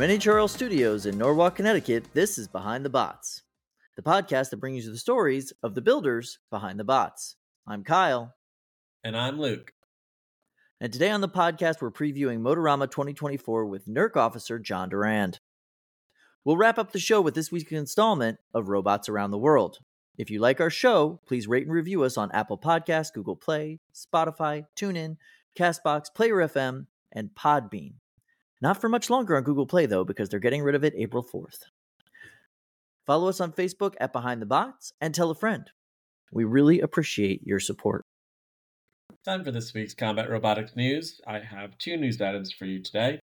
From NHRL Studios in Norwalk, Connecticut, this is Behind the Bots, the podcast that brings you the stories of the builders behind the bots. I'm Kyle, And I'm Luke. and today on the podcast, we're previewing Motorama 2024 with NERC officer Jon Durand. We'll wrap up the show with this week's installment of Robots Around the World. If you like our show, please rate and review us on Apple Podcasts, Google Play, Spotify, TuneIn, Castbox, Player FM, and Podbean. Not for much longer on Google Play, though, because they're getting rid of it April 4th. Follow us on Facebook at Behind the Bots and tell a friend. We really appreciate your support. Time for this week's combat robotics news. I have two news items for you today.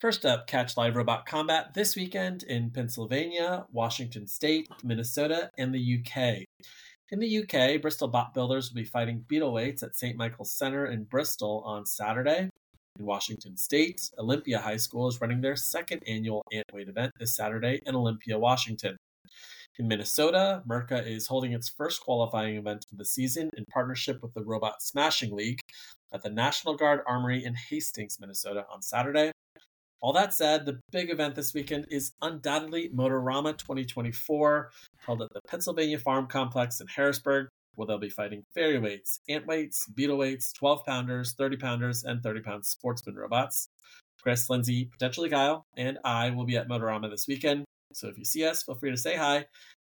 First up, catch live robot combat this weekend in Pennsylvania, Washington State, Minnesota, and the UK. In the UK, Bristol Bot Builders will be fighting Beetleweights at St. Michael's Center in Bristol on Saturday. In Washington State, Olympia High School is running their second annual Antweight event this Saturday in Olympia, Washington. In Minnesota, Merca is holding its first qualifying event of the season in partnership with the Robot Smashing League at the National Guard Armory in Hastings, Minnesota on Saturday. All that said, the big event this weekend is undoubtedly Motorama 2024, held at the Pennsylvania Farm Complex in Harrisburg, where they'll be fighting fairy weights, ant weights, beetle weights, 12 pounders, 30 pounders, and 30 pound sportsman robots. Chris, Lindsay, potentially Kyle, and I will be at Motorama this weekend. So if you see us, feel free to say hi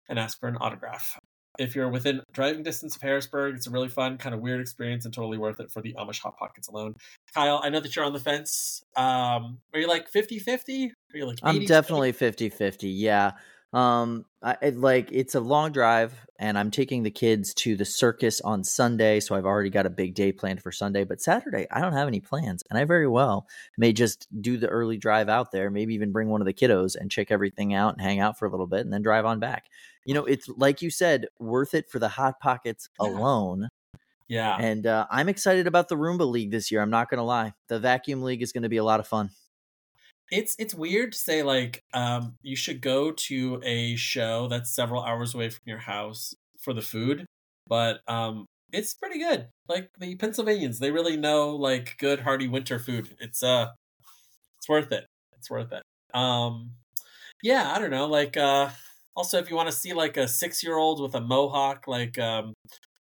and ask for an autograph. If you're within driving distance of Harrisburg, it's a really fun, kind of weird experience and totally worth it for the Amish Hot Pockets alone. Kyle, I know that you're on the fence. Um, are you like 50 50? Are you like I'm definitely 50 50. Yeah. Um, I like it's a long drive, and I'm taking the kids to the circus on Sunday, so I've already got a big day planned for Sunday. But Saturday, I don't have any plans, and I very well may just do the early drive out there, maybe even bring one of the kiddos and check everything out and hang out for a little bit, and then drive on back. You know, it's like you said, worth it for the hot pockets alone. Yeah. And uh, I'm excited about the Roomba League this year. I'm not going to lie. The Vacuum League is going to be a lot of fun. It's it's weird to say like um you should go to a show that's several hours away from your house for the food but um it's pretty good. Like the pennsylvanians they really know like good hearty winter food. It's uh it's worth it. It's worth it. Um yeah i don't know like uh also if you want to see like a six year old with a mohawk like um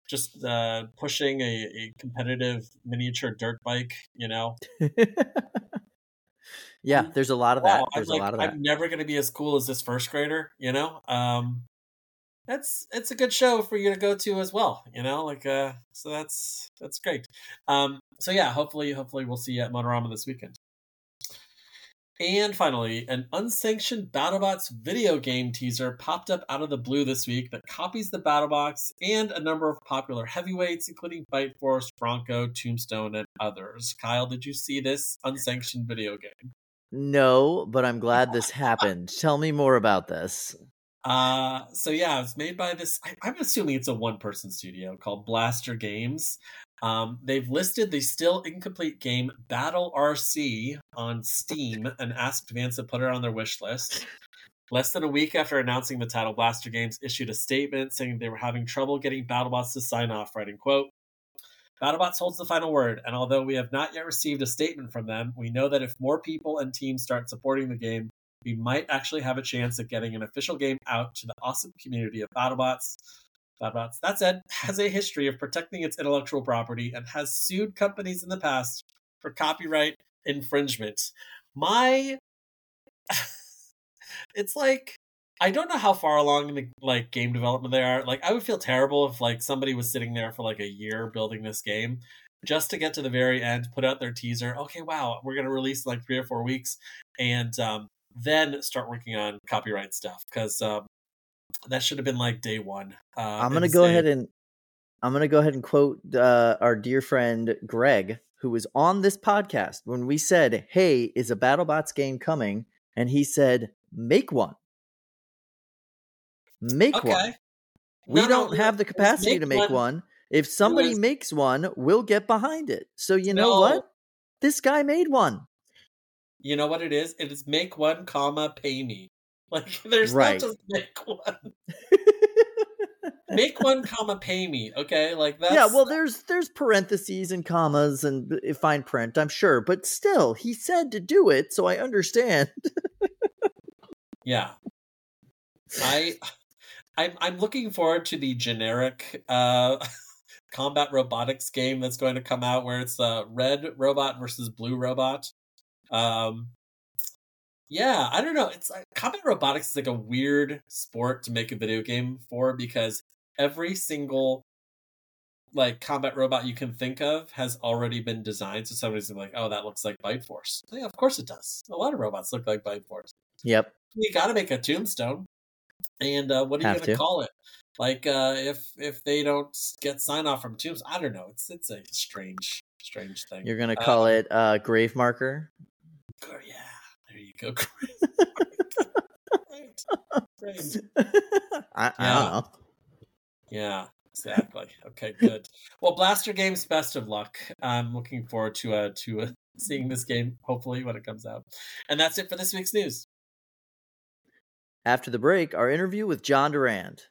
just uh pushing a, a competitive miniature dirt bike you know yeah, there's a lot of that. wow, There's I'm, like, a lot of that. I'm never going to be as cool as this first grader, you know? Um, that's, it's a good show for you to go to as well, you know? Like, uh, so that's, that's great. Um, so yeah, hopefully, hopefully we'll see you at Motorama this weekend. And finally, an unsanctioned BattleBots video game teaser popped up out of the blue this week that copies the BattleBox and a number of popular heavyweights, including Bite Force, Bronco, Tombstone, and others. Kyle, did you see this unsanctioned video game? No, but I'm glad this happened. Tell me more about this. Uh, so yeah, it's made by this. I, I'm assuming it's a one-person studio called Blaster Games. Um, they've listed the still incomplete game Battle RC on Steam and asked fans to put it on their wish list. Less than a week after announcing the title, Blaster Games issued a statement saying they were having trouble getting BattleBots to sign off, writing, quote, BattleBots holds the final word, and although we have not yet received a statement from them, we know that if more people and teams start supporting the game, we might actually have a chance at getting an official game out to the awesome community of BattleBots. BattleBots, that said, has a history of protecting its intellectual property and has sued companies in the past for copyright infringement. My, it's like I don't know how far along in the like game development they are. Like I would feel terrible if like somebody was sitting there for like a year building this game just to get to the very end, put out their teaser. Okay, wow, we're gonna release in like three or four weeks, and um, then start working on copyright stuff because um, that should have been like day one. Uh, I'm gonna go ahead and I'm gonna go ahead and quote uh, our dear friend Greg, who was on this podcast when we said, "Hey, is a BattleBots game coming?" and he said, "Make one." Make okay. one. We No, no, don't no, have the capacity to make make one. one. If somebody makes one, we'll get behind it. So you know No. what? This guy made one. You know what it is? It is make one comma pay me. Like, there's Right. not just make one. make one, comma, pay me. Okay, like that yeah, well, there's there's parentheses and commas and uh, fine print, I'm sure, but still, he said to do it, so I understand. yeah. I, I'm I'm looking forward to the generic uh combat robotics game that's going to come out where it's uh red robot versus blue robot. Um, yeah, I don't know. It's like combat robotics is like a weird sport to make a video game for because every single like combat robot you can think of has already been designed. So somebody's like, "Oh, that looks like Bite Force." Yeah, of course it does. A lot of robots look like Bite Force. Yep. You got to make a tombstone, and uh, what are you going to to. call it? Like, uh, if if they don't get sign off from tombs, I don't know. It's it's a strange strange thing. You're gonna call Um, it uh, grave marker. Oh, yeah, there you go. I, I Yeah. don't know. Yeah, exactly. Okay, good. Well, Blaster Games, best of luck. I'm looking forward to uh to uh, seeing this game hopefully when it comes out. And that's it for this week's news. After the break, our interview with Jon Durand.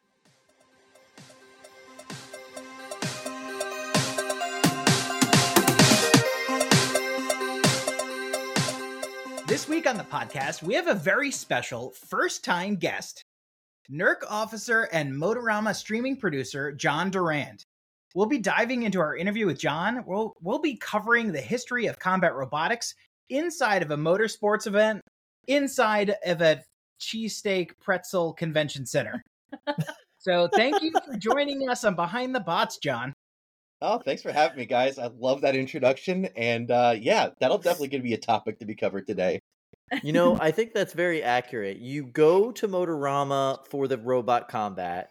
This week on the podcast, we have a very special first time guest, NERC officer and Motorama streaming producer Jon Durand. We'll be diving into our interview with Jon. We'll, we'll be covering the history of combat robotics inside of a motorsports event, inside of a cheesesteak pretzel convention center. so, thank you for joining us on Behind the Bots, Jon. Oh, thanks for having me, guys. I love that introduction, and uh, yeah, that'll definitely going to be a topic to be covered today. You know, I think that's very accurate. You go to Motorama for the robot combat.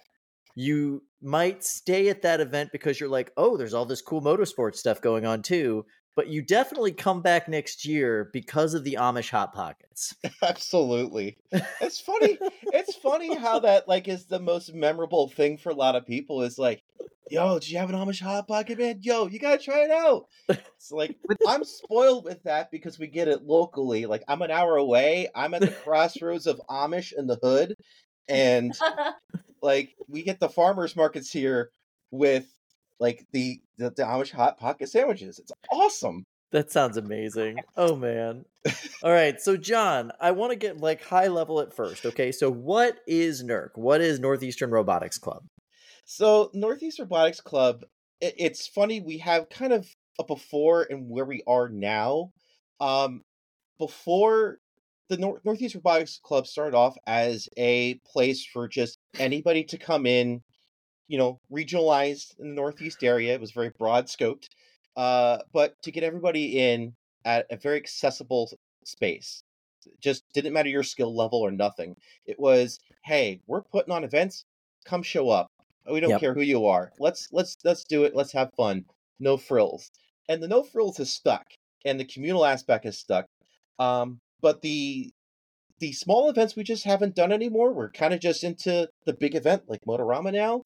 You might stay at that event because you're like, oh, there's all this cool motorsports stuff going on too. But you definitely come back next year because of the Amish Hot Pockets. Absolutely, it's funny. it's funny how that like is the most memorable thing for a lot of people. Is like, yo, do you have an Amish hot pocket, man? Yo, you gotta try it out. It's like I'm spoiled with that because we get it locally. Like I'm an hour away. I'm at the crossroads of Amish and the Hood, and like we get the farmers markets here with like the the, the Amish hot pocket sandwiches. It's awesome. That sounds amazing. Oh man. All right, so Jon, I want to get like high level at first. Okay, so what is NERC? What is Northeastern Robotics Club? So Northeast Robotics Club, it, it's funny we have kind of a before and where we are now. Um, before the Nor- Northeast Robotics Club started off as a place for just anybody to come in, you know, regionalized in the Northeast area. It was very broad scoped, uh, but to get everybody in at a very accessible space. Just didn't matter your skill level or nothing. It was, hey, we're putting on events. Come show up. We don't Yep. care who you are. Let's let's let's do it. Let's have fun. No frills. And the no frills has stuck, and the communal aspect has stuck. Um, but the the small events we just haven't done anymore. We're kind of just into the big event like Motorama now,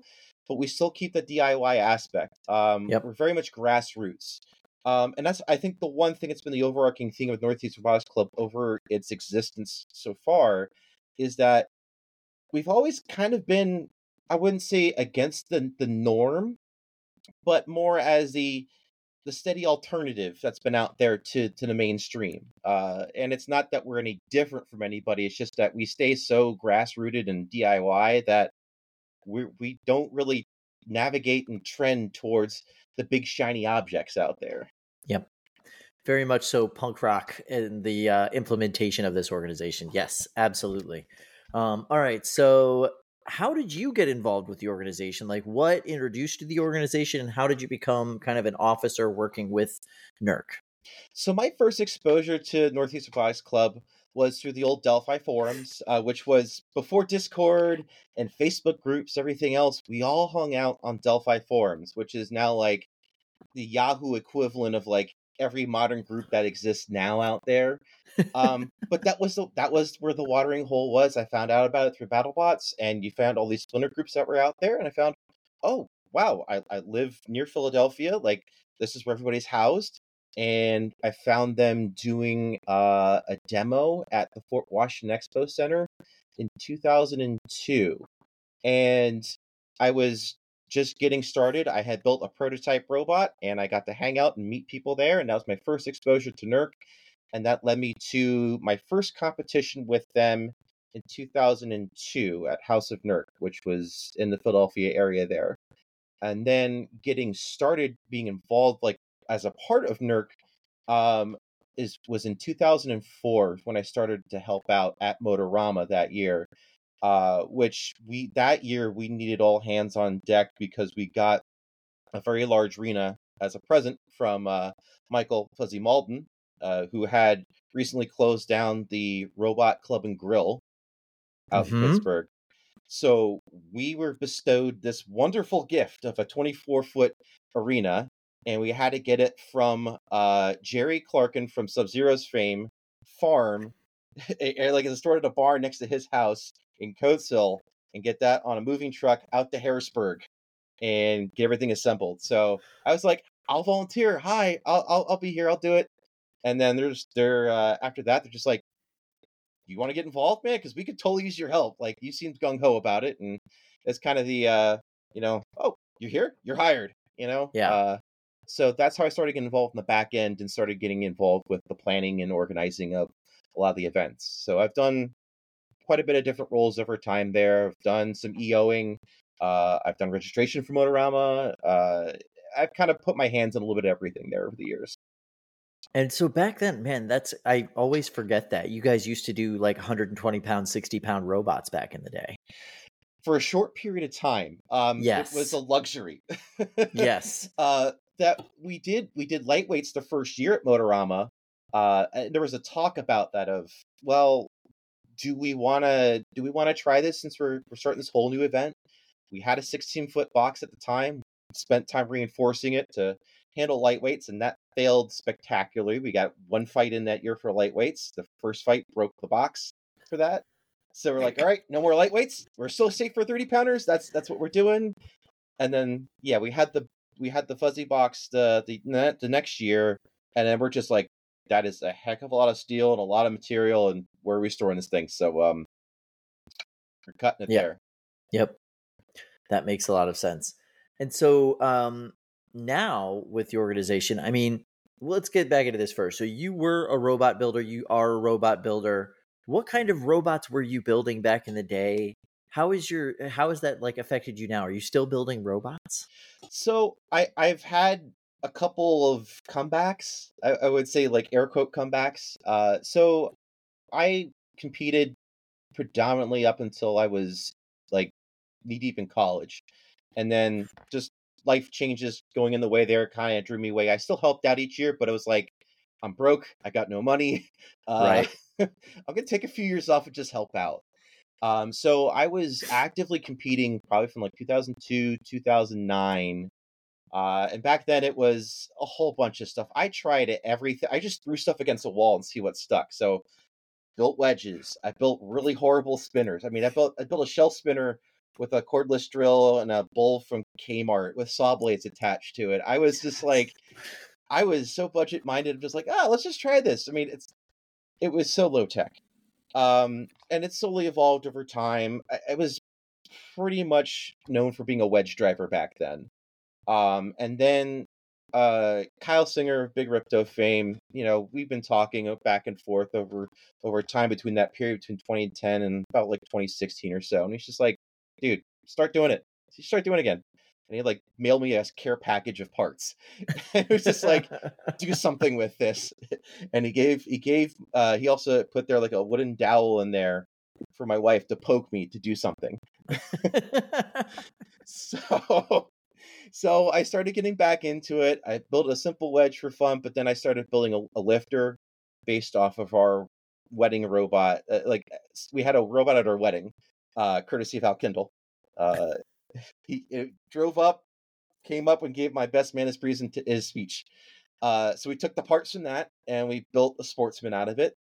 but we still keep the DIY aspect. Um, Yep. We're very much grassroots. Um, and that's, I think, the one thing that's been the overarching theme of Northeast Robotics Club over its existence so far is that we've always kind of been, I wouldn't say against the the norm, but more as the the steady alternative that's been out there to to the mainstream. Uh, and it's not that we're any different from anybody. It's just that we stay so grassrooted and DIY that we we don't really navigate and trend towards the big shiny objects out there. Yep. Very much so punk rock in the uh, implementation of this organization. Yes, absolutely. Um, all right. So, how did you get involved with the organization? Like, what introduced you to the organization, and how did you become kind of an officer working with NERC? So my first exposure to Northeast Robotics Club was through the old Delphi forums, uh, which was before Discord and Facebook groups, everything else. We all hung out on Delphi forums, which is now like the Yahoo equivalent of like every modern group that exists now out there. Um, but that was the, that was where the watering hole was. I found out about it through BattleBots, and you found all these splinter groups that were out there, and I found, oh wow, I, I live near Philadelphia. Like this is where everybody's housed and I found them doing uh, a demo at the Fort Washington Expo Center, in 2002, and I was just getting started. I had built a prototype robot, and I got to hang out and meet people there, and that was my first exposure to NERC, and that led me to my first competition with them in 2002 at House of NERC, which was in the Philadelphia area there. And then getting started being involved like as a part of NERC um, is was in 2004 when I started to help out at Motorama that year. Uh, which we that year we needed all hands on deck because we got a very large arena as a present from uh, Michael Fuzzy Mauldin, uh, who had recently closed down the Robot Club and Grill out Mhm. in Pittsburgh. So we were bestowed this wonderful gift of a 24 foot arena, and we had to get it from uh, Jerry Clarkin from Sub Zero's fame farm, like it's stored at a bar next to his house in Coatesville, and get that on a moving truck out to Harrisburg and get everything assembled. So I was like, I'll volunteer. Hi, I'll I'll, I'll be here. I'll do it. And then there's they're uh, after that they're just like, you want to get involved, man? Because we could totally use your help. Like you seemed gung ho about it, and it's kind of the uh, you know, oh, you're here, you're hired. You know, Yeah. Uh, so that's how I started getting involved in the back end and started getting involved with the planning and organizing of a lot of the events. So I've done quite a bit of different roles over time there. I've done some EOing. Uh, I've done registration for Motorama. Uh, I've kind of put my hands in a little bit of everything there over the years. And so back then, man, that's I always forget that you guys used to do like 120 pound, 60 pound robots back in the day. For a short period of time, um, it was a luxury. Yes. uh, that we did we did lightweights the first year at Motorama. Uh, and there was a talk about that of well, do we want to do we want to try this since we're we're starting this whole new event? We had a 16 foot box at the time. Spent time reinforcing it to handle lightweights, and that failed spectacularly. We got one fight in that year for lightweights. The first fight broke the box for that. So we're like, all right, no more lightweights. We're still safe for 30 pounders. That's that's what we're doing. And then yeah, we had the we had the fuzzy box the the the next year, and then we're just like, that is a heck of a lot of steel and a lot of material, and where are we storing this thing? So um, we're cutting it Yeah. there. Yep. That makes a lot of sense. And so um now with the organization, I mean, let's get back into this first. So you were a robot builder, you are a robot builder. What kind of robots were you building back in the day? How is your how has that like affected you now? Are you still building robots? So I I've had a couple of comebacks. I, I would say like air quote comebacks. Uh, so I competed predominantly up until I was like knee deep in college, and then just life changes going in the way there kind of drew me away. I still helped out each year, but it was like I'm broke. I got no money. Uh, I'm gonna take a few years off and just help out. Um, so I was actively competing probably from like 2002, 2009. Uh, and back then it was a whole bunch of stuff. I tried everything. I just threw stuff against a wall and see what stuck. So built wedges. I built really horrible spinners. I mean, I built I built a shell spinner with a cordless drill and a bowl from Kmart with saw blades attached to it. I was just like, I was so budget minded. I'm Just like, oh, let's just try this. I mean, it's it was so low tech, um, and it slowly evolved over time. I, I was pretty much known for being a wedge driver back then, um, and then uh, Kyle Singer Big Ripto fame. You know, we've been talking back and forth over over time between that period between 2010 and about like 2016 or so, and he's just like, dude, start doing it. Start doing it again. And he like mailed me a care package of parts. it was just like, do something with this. And he gave he gave uh he also put there like a wooden dowel in there for my wife to poke me to do something. So so i started getting back into it. I built a simple wedge for fun but then i started building a, a lifter based off of our wedding robot uh, like we had a robot at our wedding uh courtesy of al kindle uh he drove up came up and gave my best man his present his speech uh, so we took the parts from that and we built a sportsman out of it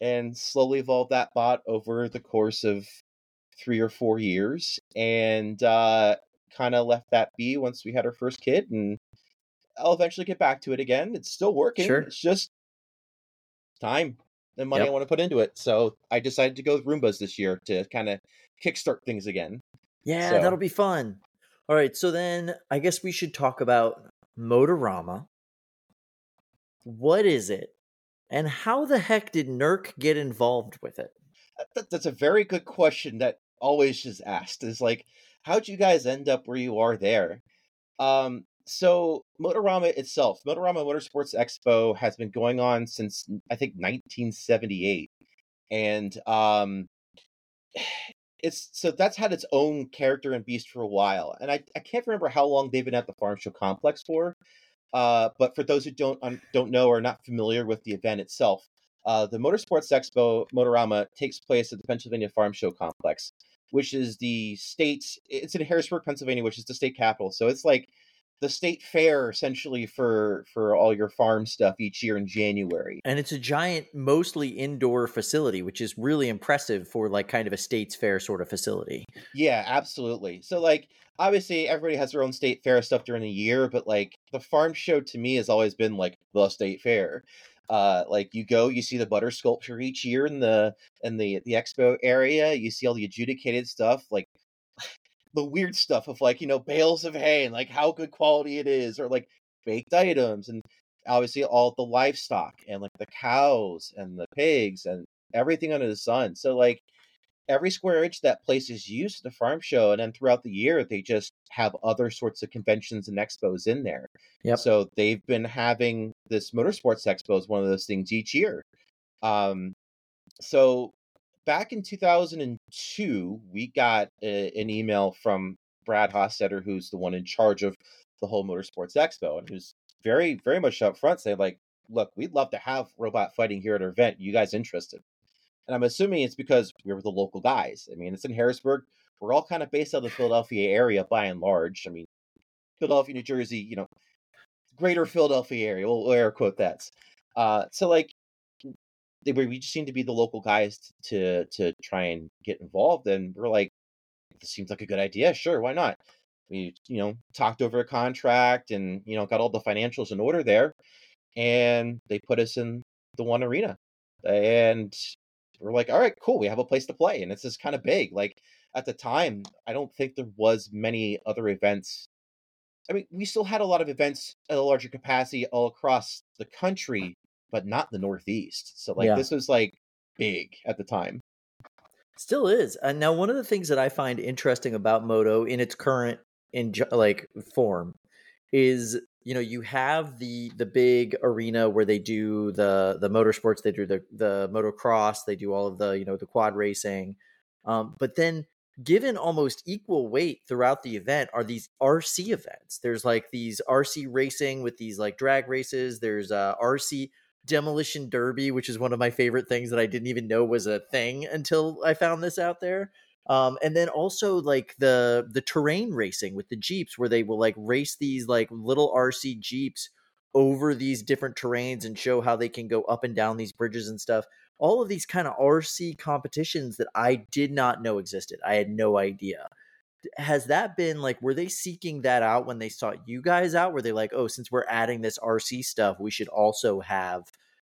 and slowly evolved that bot over the course of three or four years and uh, kind of left that be once we had our first kid and I'll eventually get back to it again. It's still working. Sure. It's just time. and money Yep. I want to put into it. So I decided to go with Roombas this year to kind of kickstart things again. Yeah, So- that'll be fun. All right, so then I guess we should talk about Motorama. What is it? And how the heck did NERC get involved with it? That's a very good question that always is asked. Is like, how'd you guys end up where you are there? Um, so Motorama itself, Motorama Motorsports Expo has been going on since I think 1978, and um, it's so that's had its own character and beast for a while. And I I can't remember how long they've been at the Farm Show complex for. Uh, but for those who don't un- don't know or are not familiar with the event itself, uh, the Motorsports Expo Motorama takes place at the Pennsylvania Farm Show complex, which is the state's. It's in Harrisburg, Pennsylvania, which is the state capital. So it's like the state fair essentially for for all your farm stuff each year in January. And it's a giant, mostly indoor facility, which is really impressive for like kind of a state's fair sort of facility. Yeah, absolutely. So like obviously everybody has their own state fair stuff during the year, but like the farm show to me has always been like the state fair. Uh like you go, you see the butter sculpture each year in the in the the expo area, you see all the adjudicated stuff like the weird stuff of like, you know, bales of hay and like how good quality it is or like baked items and obviously all the livestock and like the cows and the pigs and everything under the sun. So like every square inch that place is used at the farm show and then throughout the year they just have other sorts of conventions and expos in there Yep. so they've been having this motorsports expo as one of those things each year um so back in 2002 we got a, an email from brad hostetter who's the one in charge of the whole motorsports expo and who's very very much up front saying like look we'd love to have robot fighting here at our event you guys interested and I'm assuming it's because we were the local guys. I mean, it's in Harrisburg. We're all kind of based out of the Philadelphia area by and large. I mean, Philadelphia, New Jersey, you know, greater Philadelphia area. We'll, air quote that. Uh, so like, they we just seem to be the local guys to to try and get involved. And we're like, this seems like a good idea. Sure, why not? We you know talked over a contract and you know got all the financials in order there, and they put us in the one arena, and we're like, all right, cool, we have a place to play, and it's just kind of big. Like at the time, I don't think there was many other events. I mean, we still had a lot of events at a larger capacity all across the country, but not the Northeast. So like Yeah. this was like big at the time. Still is. And now one of the things that I find interesting about Moto in its current in like form is you know you have the the big arena where they do the the motorsports they do the the motocross they do all of the you know the quad racing um but then given almost equal weight throughout the event are these RC events there's like these RC racing with these like drag races there's uh RC demolition derby which is one of my favorite things that I didn't even know was a thing until I found this out there. Um, and then also like the the terrain racing with the jeeps where they will like race these like little rc jeeps over these different terrains and show how they can go up and down these bridges and stuff. All of these kind of rc competitions that i did not know existed. I had no idea has that been like were they seeking that out when they sought you guys out were they like oh since we're adding this rc stuff we should also have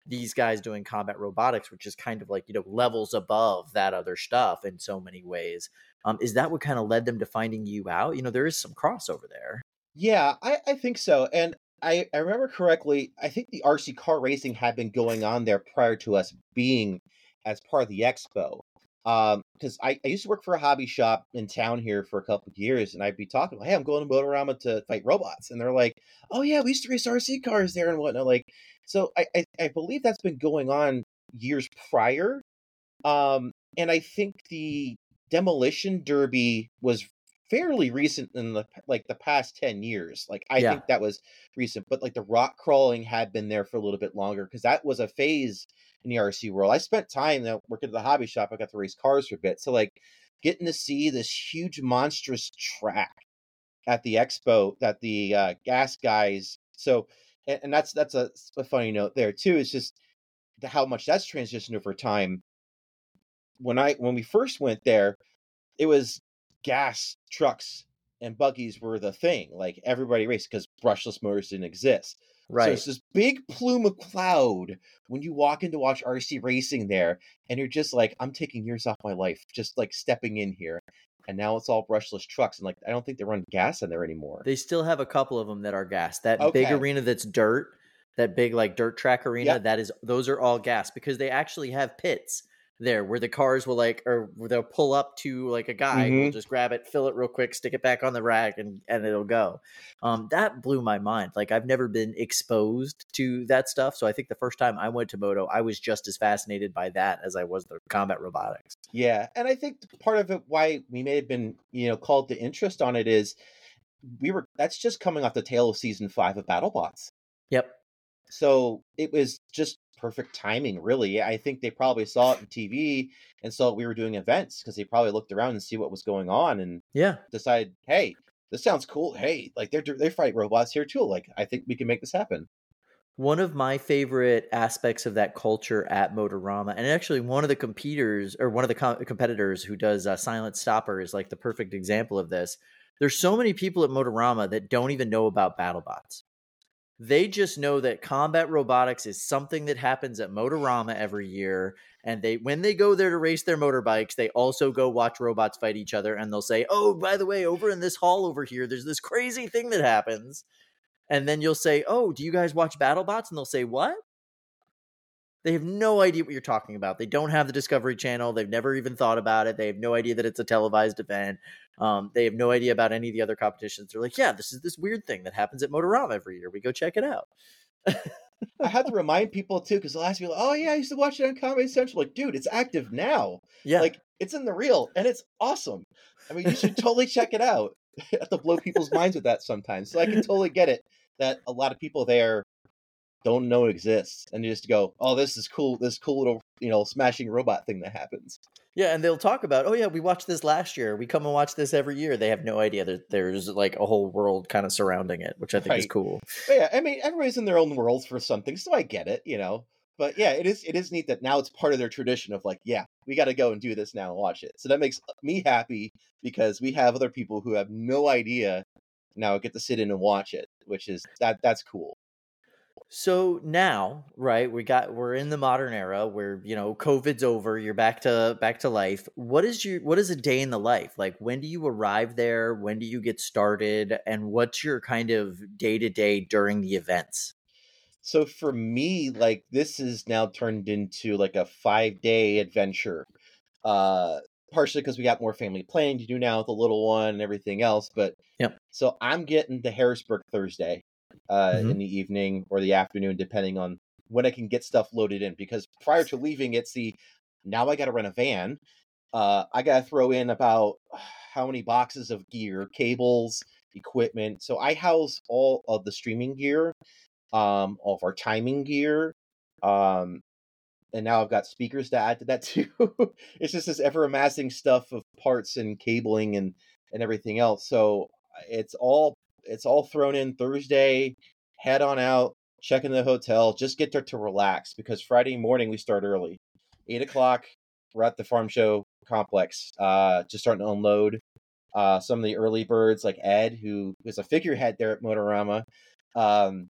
these guys doing combat robotics, which is kind of like you know levels above that other stuff in so many ways. Um, is that what kind of led them to finding you out? You know, there is some crossover there. Yeah, I, I think so. And I, I remember correctly, I think the RC car racing had been going on there prior to us being as part of the expo. Um, because I, I used to work for a hobby shop in town here for a couple of years, and I'd be talking, hey, I'm going to Motorama to fight robots, and they're like, oh yeah, we used to race RC cars there and whatnot. Like, so I, I, I believe that's been going on years prior. Um, and I think the demolition derby was fairly recent in the like the past 10 years like i Yeah. think that was recent but like the rock crawling had been there for a little bit longer because that was a phase in the rc world i spent time know, working at the hobby shop i got to race cars for a bit so like getting to see this huge monstrous track at the expo that the uh, gas guys so and, and that's that's a, a funny note there too it's just the, how much that's transitioned over time when i when we first went there it was gas trucks and buggies were the thing like everybody raced because brushless motors didn't exist Right. So it's this big plume of cloud when you walk in to watch RC racing there, and you're just like, I'm taking years off my life, just like stepping in here. And now it's all brushless trucks, and like I don't think they run gas in there anymore. They still have a couple of them that are gas. That big arena that's dirt, that big like dirt track arena, Yep. that is those are all gas because they actually have pits there where the cars will like or they'll pull up to like a guy who will just grab it, fill it real quick, stick it back on the rack and and it'll go. Um that blew my mind. Like I've never been exposed to that stuff. So I think the first time I went to Moto, I was just as fascinated by that as I was the combat robotics. Yeah, and I think part of it why we may have been, you know, called to interest on it is we were that's just coming off the tail of season five of BattleBots. Yep. So it was just perfect timing, really. I think they probably saw it on TV and saw we were doing events because they probably looked around and see what was going on and Yeah. decided, hey, this sounds cool. Hey, like they're they fight robots here too. Like I think we can make this happen. One of my favorite aspects of that culture at Motorama, and actually one of the competitors or one of the com- competitors who does uh, Silent Stopper is like the perfect example of this. There's so many people at Motorama that don't even know about BattleBots. They just know that combat robotics is something that happens at Motorama every year, and they when they go there to race their motorbikes, they also go watch robots fight each other, and they'll say, "Oh, by the way, over in this hall over here, there's this crazy thing that happens." and then you'll say, "Oh, do you guys watch BattleBots?" And they'll say, "What?" They have no idea what you're talking about. They don't have the Discovery Channel. They've never even thought about it. They have no idea that it's a televised event. Um, they have no idea about any of the other competitions. They're like, "Yeah, this is this weird thing that happens at Motorama every year. We go check it out." I had to remind people too because the last people, like, oh yeah, I used to watch it on Comedy Central. Like, dude, it's active now. Yeah, Like, it's in the reel and it's awesome. I mean, you should totally check it out. I have to blow people's minds with that sometimes. So I can totally get it that a lot of people there don't know it exists and they just go, "Oh, this is cool. This cool little you know smashing robot thing that happens." yeah, and they'll talk about, "Oh yeah, we watched this last year. We come and watch this every year." They have no idea that there's like a whole world kind of surrounding it, which I think is cool. But yeah, I mean, everybody's in their own worlds for something, so I get it, you know. But yeah, it is it is neat that now it's part of their tradition of like, yeah, we got to go and do this now and watch it. So that makes me happy because we have other people who have no idea now get to sit in and watch it, which is that that's cool. So now, right, we got we're in the modern era where, you know, COVID's over, you're back to back to life. What is your what is a day in the life? Like when do you arrive there? When do you get started? And what's your kind of day-to-day during the events? So for me, like this is now turned into like a five day adventure. Uh partially because we got more family planning to do now with the little one and everything else. But Yep. so I'm getting to Harrisburg Thursday uh Mhm. in the evening or the afternoon, depending on when I can get stuff loaded in. Because prior to leaving, it's the now I gotta rent a van. Uh I gotta throw in about how many boxes of gear, cables, equipment. So I house all of the streaming gear um, all of our timing gear. Um, and now I've got speakers to add to that too. it's just this ever amassing stuff of parts and cabling and and everything else. So it's all it's all thrown in Thursday. Head on out, check in the hotel, just get there to relax because Friday morning we start early, eight o'clock. We're at the farm show complex, uh, just starting to unload. Uh, some of the early birds like Ed, who is a figurehead there at Motorama. Um,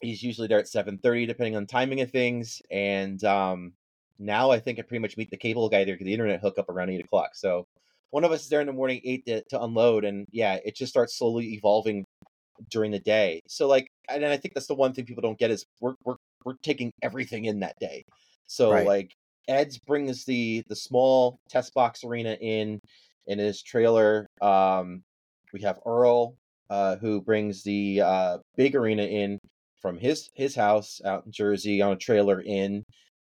he's usually there at 7.30 depending on timing of things and um now i think i pretty much meet the cable guy there because the internet hookup around 8 o'clock so one of us is there in the morning 8 to, to unload and yeah it just starts slowly evolving during the day so like and i think that's the one thing people don't get is we're we're, we're taking everything in that day so Right. like ed's brings the the small test box arena in in his trailer um we have earl uh who brings the uh big arena in from his his house out in Jersey on a trailer in.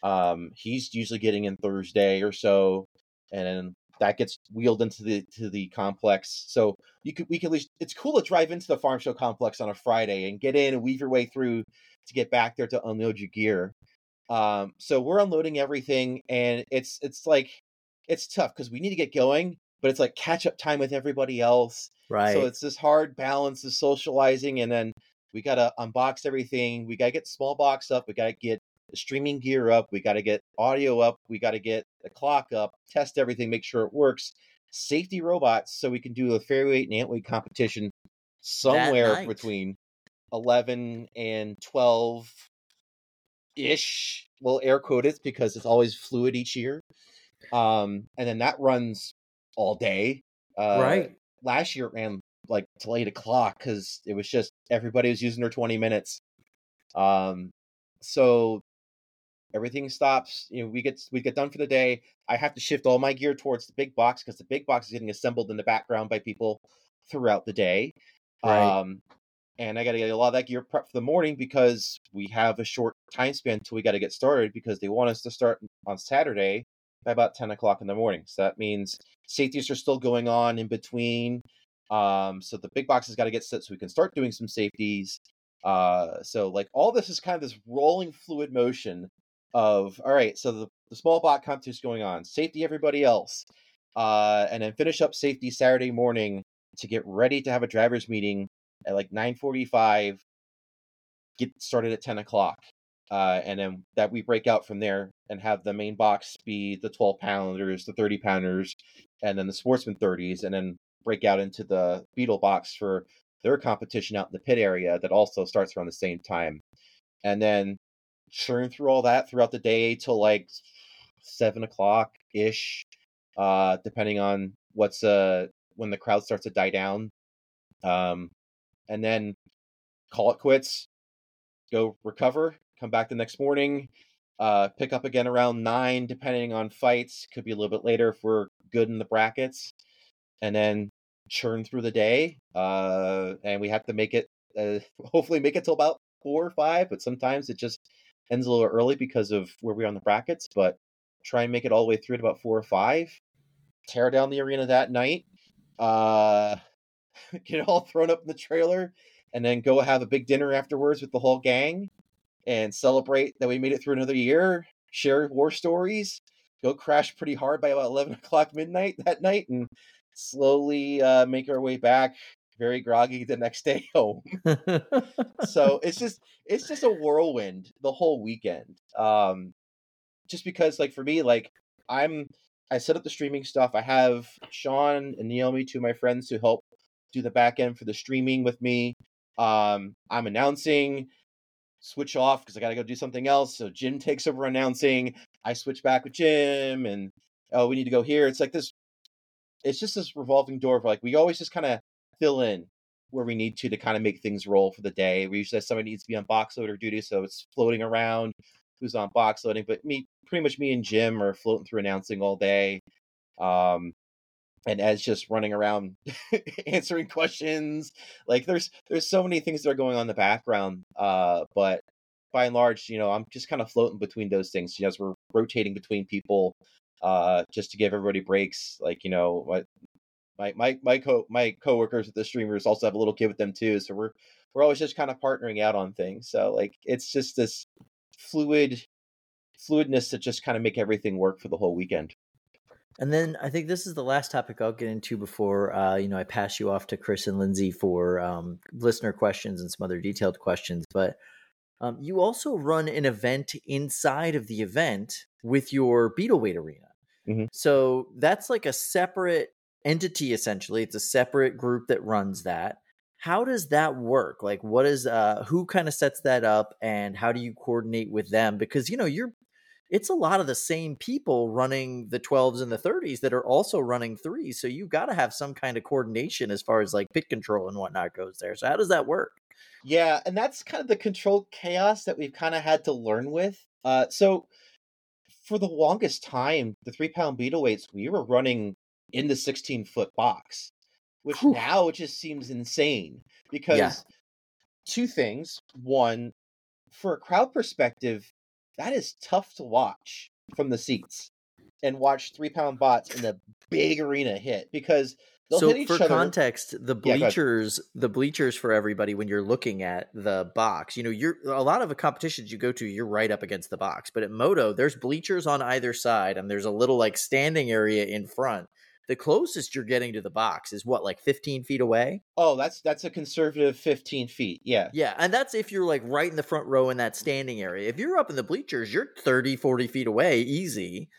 Um, he's usually getting in Thursday or so, and then that gets wheeled into the to the complex. So you could we can at least it's cool to drive into the farm show complex on a Friday and get in and weave your way through to get back there to unload your gear. Um, so we're unloading everything, and it's it's like it's tough because we need to get going, but it's like catch up time with everybody else. Right. So it's this hard balance of socializing, and then we gotta unbox everything. We gotta get small box up. We gotta get streaming gear up. We gotta get audio up. We gotta get the clock up. Test everything, make sure it works. Safety robots, so we can do a fairyweight and antweight competition somewhere between 11 and 12 ish. Well, air quote it because it's always fluid each year. Um, and then that runs all day. Uh, right. Last year it ran like till eight o'clock because it was just everybody was using their 20 minutes. Um, so everything stops. You know, we get we get done for the day. I have to shift all my gear towards the big box because the big box is getting assembled in the background by people throughout the day. Right. Um, and I got to get a lot of that gear prep for the morning because we have a short time span until we got to get started because they want us to start on Saturday by about 10 o'clock in the morning. So that means safeties are still going on in between. Um, so the big box has got to get set so we can start doing some safeties. Uh, so like all this is kind of this rolling fluid motion of all right. So the, the small block contest going on, safety everybody else, uh, and then finish up safety Saturday morning to get ready to have a drivers meeting at like 9:45. Get started at 10 o'clock, uh, and then that we break out from there and have the main box be the 12 pounders, the 30 pounders, and then the sportsman 30s, and then break out into the beetle box for their competition out in the pit area that also starts around the same time. And then churn through all that throughout the day till like seven o'clock ish, uh, depending on what's uh when the crowd starts to die down. Um, and then call it quits, go recover, come back the next morning, uh, pick up again around nine, depending on fights. Could be a little bit later if we're good in the brackets, and then churn through the day. Uh, and we have to make it, uh, hopefully, make it till about four or five. But sometimes it just ends a little early because of where we are on the brackets. But try and make it all the way through at about four or five. Tear down the arena that night. Uh, get it all thrown up in the trailer, and then go have a big dinner afterwards with the whole gang, and celebrate that we made it through another year. Share war stories. Go crash pretty hard by about eleven o'clock midnight that night, and slowly uh, make our way back, very groggy the next day home. so it's just it's just a whirlwind the whole weekend. Um, just because like for me, like I'm I set up the streaming stuff. I have Sean and Naomi, two of my friends, who help do the back end for the streaming with me. Um, I'm announcing, switch off because I got to go do something else. So Jim takes over announcing. I switch back with Jim, and oh, we need to go here. It's like this. It's just this revolving door of like we always just kind of fill in where we need to to kind of make things roll for the day. We usually have somebody needs to be on box loader duty, so it's floating around who's on box loading. But me, pretty much me and Jim are floating through announcing all day. Um, and Ed's just running around answering questions. Like there's there's so many things that are going on in the background. Uh, but by and large, you know, I'm just kind of floating between those things. You know, as we're rotating between people, uh, just to give everybody breaks. Like you know, my my my co my coworkers at the streamers also have a little kid with them too. So we're we're always just kind of partnering out on things. So like it's just this fluid fluidness that just kind of make everything work for the whole weekend. And then I think this is the last topic I'll get into before uh, you know I pass you off to Chris and Lindsay for um, listener questions and some other detailed questions. But um, you also run an event inside of the event with your Beetleweight arena. Mhm. So that's like a separate entity essentially. It's a separate group that runs that. How does that work? Like, what is uh, who kind of sets that up, and how do you coordinate with them? Because you know you're it's a lot of the same people running the 12s and the 30s that are also running threes. So you got to have some kind of coordination as far as like pit control and whatnot goes there. So how does that work? Yeah, and that's kind of the control chaos that we've kind of had to learn with. Uh, so for the longest time, the three pound beetle weights, we were running in the 16 foot box, which Whew. now it just seems insane because Yeah. two things. One, for a crowd perspective, that is tough to watch from the seats and watch three pound bots in the big arena hit because they'll so hit each for other. context, the Yeah, bleachers, the bleachers for everybody when you're looking at the box, you know, you're a lot of the competitions you go to, you're right up against the box. But at Moto, there's bleachers on either side, and there's a little like standing area in front. The closest you're getting to the box is what, like 15 feet away? Oh, that's that's a conservative 15 feet. Yeah. Yeah, and that's if you're like right in the front row in that standing area. If you're up in the bleachers, you're 30, 40 feet away, easy.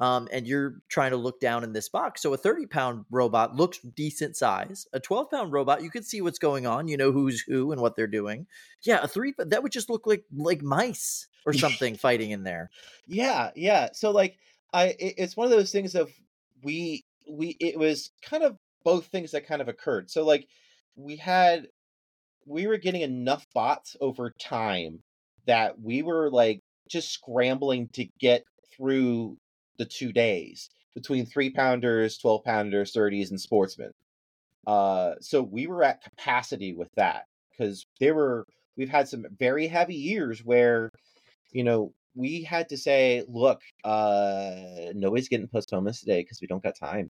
um, and you're trying to look down in this box. So a 30 pound robot looks decent size. A 12 pound robot, you can see what's going on. You know who's who and what they're doing. Yeah, a three that would just look like like mice or something fighting in there. Yeah, yeah. So like, I it, it's one of those things of we we it was kind of both things that kind of occurred. So like, we had we were getting enough bots over time that we were like just scrambling to get through the two days between three pounders, 12 pounders, 30s, and sportsmen. Uh, so we were at capacity with that because there were, we've had some very heavy years where, you know, we had to say, look, uh, nobody's getting postponements today because we don't got time.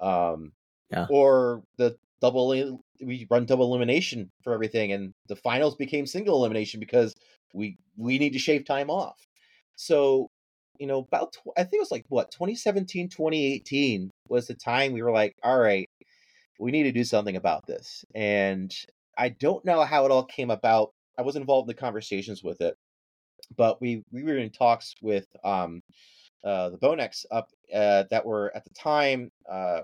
Um, Yeah. Or the double, we run double elimination for everything, and the finals became single elimination because we we need to shave time off. So you know, about tw- I think it was like what 2017, 2018 was the time we were like, all right, we need to do something about this. And I don't know how it all came about. I was involved in the conversations with it, but we we were in talks with um uh the Bonex up uh that were at the time uh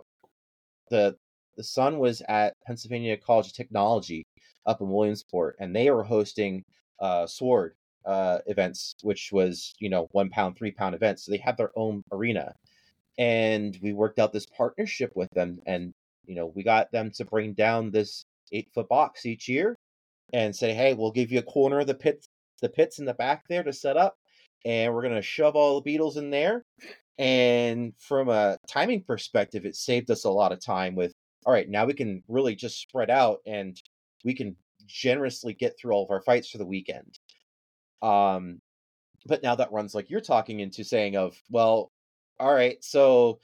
the the son was at Pennsylvania College of Technology up in Williamsport, and they were hosting uh Sword uh, events, which was you know one pound, three pound events. So they had their own arena, and we worked out this partnership with them, and you know we got them to bring down this eight foot box each year, and say, hey, we'll give you a corner of the pits, the pits in the back there to set up, and we're gonna shove all the beetles in there. And from a timing perspective, it saved us a lot of time with all right, now we can really just spread out and we can generously get through all of our fights for the weekend. Um, but now that runs like you're talking into saying of, well, all right, so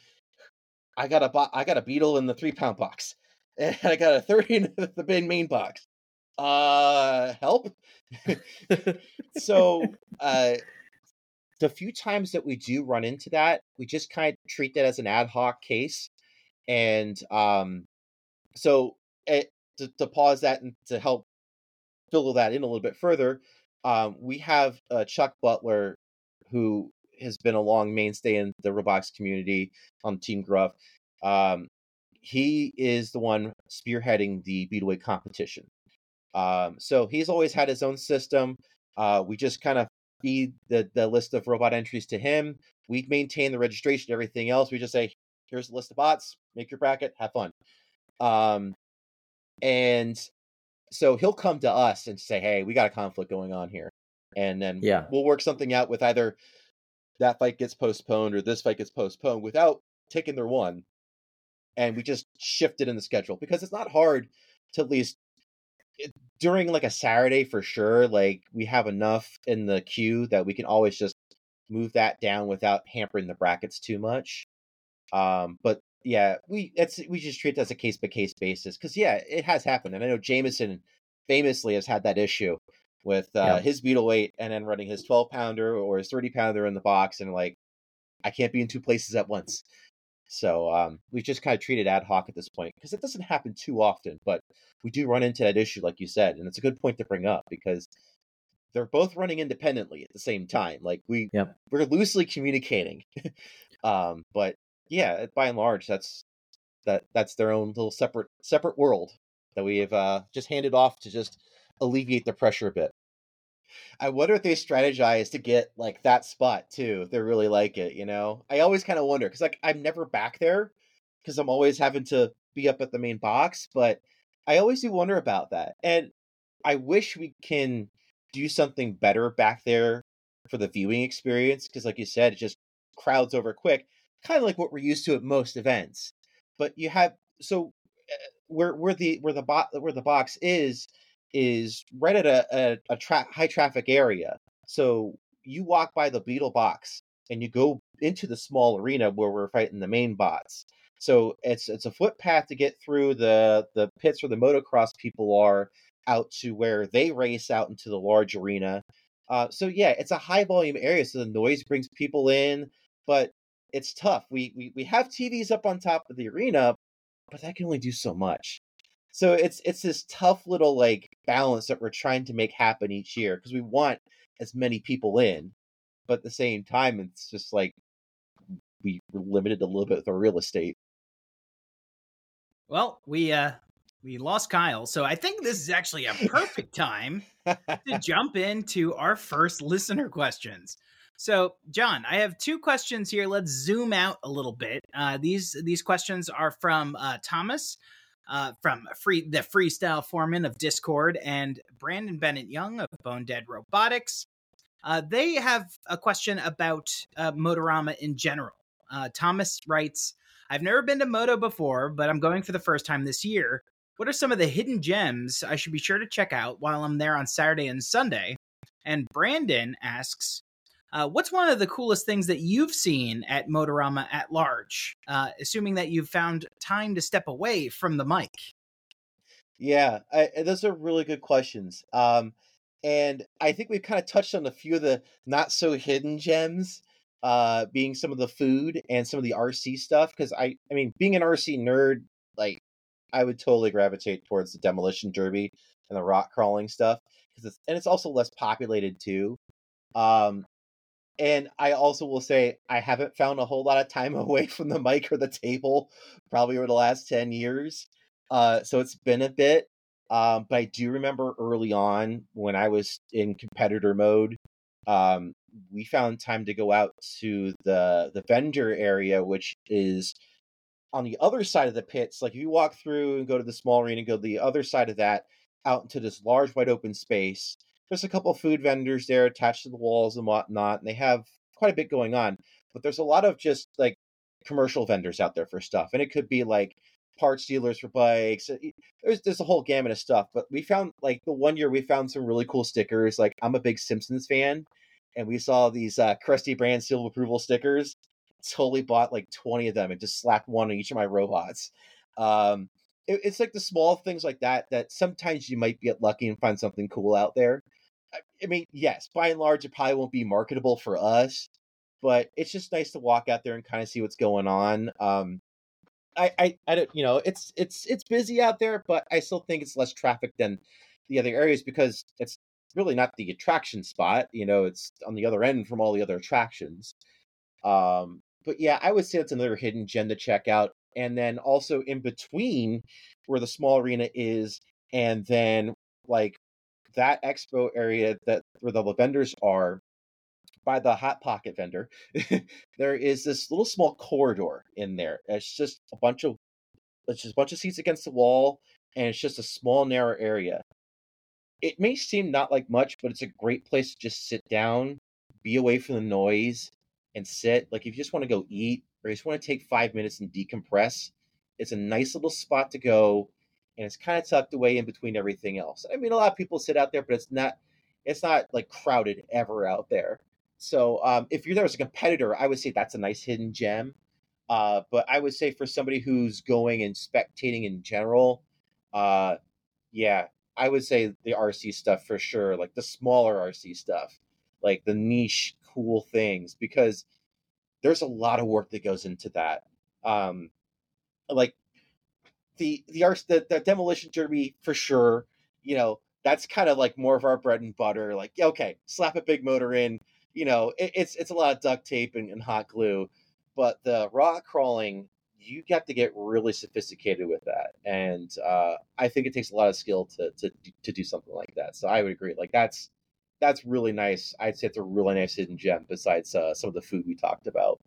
I got a bo- I got a beetle in the three pound box, and I got a thirty in the main box. Uh, help. so, uh, the few times that we do run into that, we just kind of treat that as an ad hoc case, and um, so it, to, to pause that and to help fill that in a little bit further, um, we have uh, Chuck Butler, who has been a long mainstay in the robotics community on Team Gruff. Um, he is the one spearheading the beetleweight competition. Um, so he's always had his own system. Uh, we just kind of feed the, the list of robot entries to him. We maintain the registration, everything else. We just say, here's the list of bots, make your bracket, have fun. Um, and so he'll come to us and say, "Hey, we got a conflict going on here," and then Yeah. we'll work something out with either that fight gets postponed or this fight gets postponed without taking their one, and we just shift it in the schedule because it's not hard to at least during like a Saturday for sure. Like we have enough in the queue that we can always just move that down without hampering the brackets too much. Um, but yeah, we it's we just treat it as a case by case basis because yeah, it has happened, and I know Jameson famously has had that issue with uh, Yeah. his beetle weight and then running his twelve pounder or his thirty pounder in the box, and like I can't be in two places at once. So um, we just kind of treat it ad hoc at this point because it doesn't happen too often, but we do run into that issue, like you said, and it's a good point to bring up because they're both running independently at the same time. Like we Yep. we're loosely communicating, um, but yeah, by and large, that's that that's their own little separate separate world that we have uh, just handed off to just alleviate the pressure a bit. I wonder if they strategize to get like that spot too. If they really like it, you know. I always kind of wonder because like I'm never back there because I'm always having to be up at the main box, but I always do wonder about that. And I wish we can do something better back there for the viewing experience because, like you said, it just crowds over quick, kind of like what we're used to at most events. But you have so uh, where where the where the bot where the box is is right at a a, a tra- high traffic area. So you walk by the beetle box and you go into the small arena where we're fighting the main bots. So it's it's a footpath to get through the the pits where the motocross people are out to where they race out into the large arena. Uh, so yeah, it's a high volume area, so the noise brings people in, but it's tough. We we we have TVs up on top of the arena, but that can only do so much. So it's it's this tough little like balance that we're trying to make happen each year because we want as many people in, but at the same time, it's just like we were limited a little bit with our real estate. Well, we uh we lost Kyle, so I think this is actually a perfect time to jump into our first listener questions. So, John, I have two questions here. Let's zoom out a little bit. Uh, these these questions are from uh, Thomas, uh, from free the freestyle foreman of Discord, and Brandon Bennett Young of Bone Dead Robotics. Uh, they have a question about uh, Motorama in general. Uh, Thomas writes, "I've never been to Moto before, but I'm going for the first time this year. What are some of the hidden gems I should be sure to check out while I'm there on Saturday and Sunday?" And Brandon asks, uh, what's one of the coolest things that you've seen at Motorama at large, uh, assuming that you've found time to step away from the mic? Yeah, I, those are really good questions. Um, and I think we've kind of touched on a few of the not so hidden gems, uh, being some of the food and some of the RC stuff. Because I, I mean, being an RC nerd, like I would totally gravitate towards the demolition derby and the rock crawling stuff. It's and it's also less populated too. Um, and I also will say I haven't found a whole lot of time away from the mic or the table probably over the last 10 years. Uh, so it's been a bit. Um, but I do remember early on when I was in competitor mode, um, we found time to go out to the the vendor area, which is on the other side of the pits. Like if you walk through and go to the small arena, and go to the other side of that, out into this large wide open space there's a couple of food vendors there attached to the walls and whatnot, and they have quite a bit going on. But there's a lot of just like commercial vendors out there for stuff, and it could be like parts dealers for bikes. There's there's a whole gamut of stuff. But we found like the one year we found some really cool stickers. Like I'm a big Simpsons fan, and we saw these uh, Krusty Brand seal of approval stickers. Totally bought like 20 of them and just slapped one on each of my robots. Um, it, it's like the small things like that that sometimes you might get lucky and find something cool out there. I mean, yes, by and large, it probably won't be marketable for us, but it's just nice to walk out there and kind of see what's going on. Um, I, I, I don't, you know, it's it's it's busy out there, but I still think it's less traffic than the other areas because it's really not the attraction spot. You know, it's on the other end from all the other attractions. Um, but yeah, I would say that's another hidden gem to check out. And then also in between where the small arena is, and then like that expo area that where the vendors are by the hot pocket vendor there is this little small corridor in there. It's just a bunch of it's just a bunch of seats against the wall and it's just a small narrow area. It may seem not like much but it's a great place to just sit down be away from the noise and sit. Like if you just want to go eat or you just want to take five minutes and decompress it's a nice little spot to go and it's kind of tucked away in between everything else. I mean, a lot of people sit out there, but it's not it's not like crowded ever out there. So um, if you're there as a competitor, I would say that's a nice hidden gem. Uh, but I would say for somebody who's going and spectating in general, uh, yeah, I would say the RC stuff for sure, like the smaller RC stuff, like the niche cool things, because there's a lot of work that goes into that. Um, like the the arts the, the demolition derby for sure you know that's kind of like more of our bread and butter like okay slap a big motor in you know it, it's it's a lot of duct tape and, and hot glue but the rock crawling you got to get really sophisticated with that and uh, i think it takes a lot of skill to, to to do something like that so i would agree like that's that's really nice i'd say it's a really nice hidden gem besides uh, some of the food we talked about.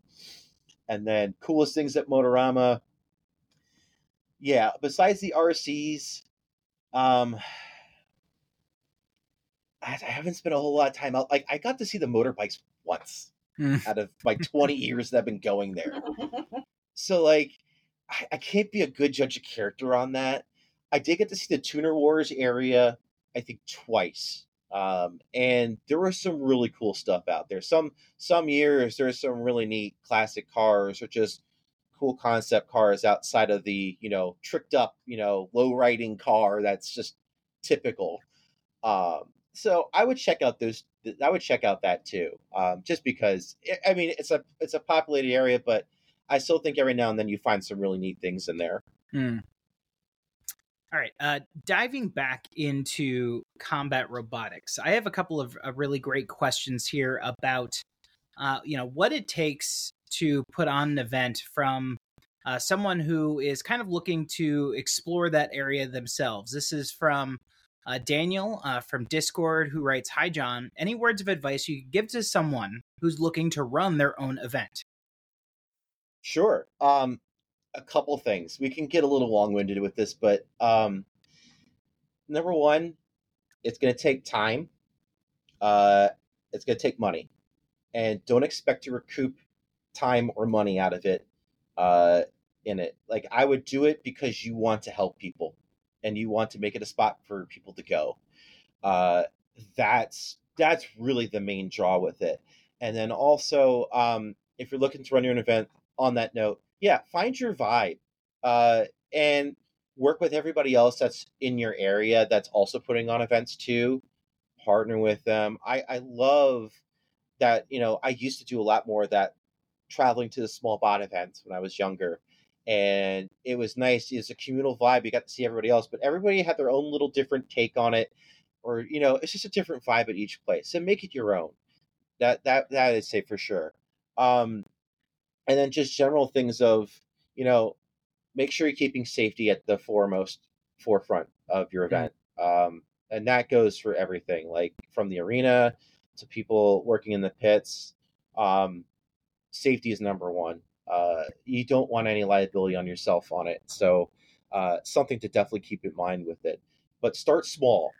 And then coolest things at motorama yeah, besides the RCs, um, I, I haven't spent a whole lot of time out. Like I got to see the motorbikes once Mm. out of my 20 years that I've been going there. So like, I, I can't be a good judge of character on that. I did get to see the Tuner Wars area, I think twice. Um, and there was some really cool stuff out there. Some some years there's some really neat classic cars or just cool concept cars outside of the you know tricked up you know low riding car that's just typical um so i would check out those i would check out that too um just because i mean it's a it's a populated area but i still think every now and then you find some really neat things in there Hmm. All right, uh, diving back into combat robotics, I have a couple of uh, really great questions here about, uh, you know, what it takes to put on an event from uh, someone who is kind of looking to explore that area themselves. This is from uh, Daniel uh, from Discord who writes Hi, John. Any words of advice you could give to someone who's looking to run their own event? Sure. Um, a couple things. We can get a little long winded with this, but um, number one, it's going to take time. Uh, it's going to take money, and don't expect to recoup time or money out of it. Uh, in it, like I would do it because you want to help people, and you want to make it a spot for people to go. Uh, that's that's really the main draw with it. And then also, um, if you're looking to run your own event, on that note, yeah, find your vibe, uh, and work with everybody else that's in your area that's also putting on events too. Partner with them. I I love that. You know, I used to do a lot more of that traveling to the small bot events when I was younger. And it was nice. It's a communal vibe. You got to see everybody else, but everybody had their own little different take on it. Or, you know, it's just a different vibe at each place. So make it your own. That that that I'd say for sure. Um and then just general things of, you know, make sure you're keeping safety at the foremost forefront of your event. Um, and that goes for everything, like from the arena to people working in the pits. Um, safety is number one. Uh, you don't want any liability on yourself on it. So, uh, something to definitely keep in mind with it. But start small.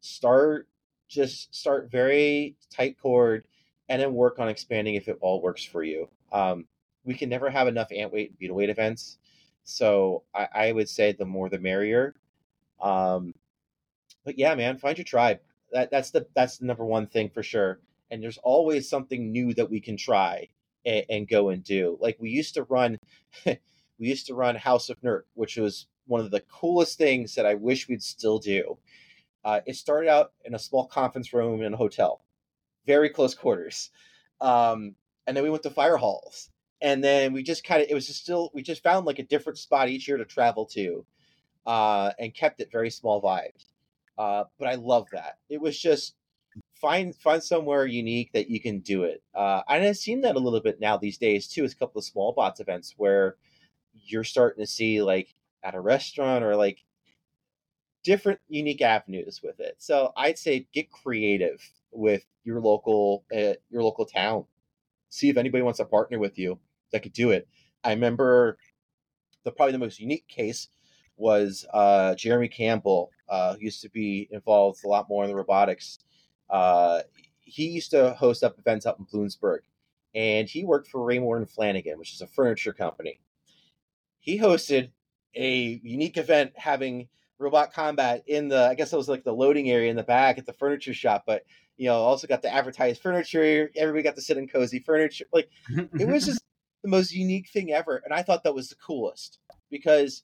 Start just start very tight cord, and then work on expanding if it all works for you. Um, we can never have enough ant weight and beetle weight events. So I, I would say the more the merrier. Um, but yeah, man, find your tribe. That that's the that's the number one thing for sure. And there's always something new that we can try and, and go and do. Like we used to run, we used to run House of Nerd, which was one of the coolest things that I wish we'd still do. Uh, it started out in a small conference room in a hotel, very close quarters, um, and then we went to fire halls, and then we just kind of it was just still we just found like a different spot each year to travel to uh, and kept it very small vibes uh, but i love that it was just find find somewhere unique that you can do it uh, and i've seen that a little bit now these days too it's a couple of small bots events where you're starting to see like at a restaurant or like different unique avenues with it so i'd say get creative with your local uh, your local town see if anybody wants to partner with you that could do it. I remember the probably the most unique case was uh, Jeremy Campbell, uh, who used to be involved a lot more in the robotics. Uh, he used to host up events up in Bloomsburg, and he worked for Raymour and Flanigan, which is a furniture company. He hosted a unique event having robot combat in the I guess it was like the loading area in the back at the furniture shop, but you know also got the advertised furniture. Everybody got to sit in cozy furniture. Like it was just the most unique thing ever. And I thought that was the coolest because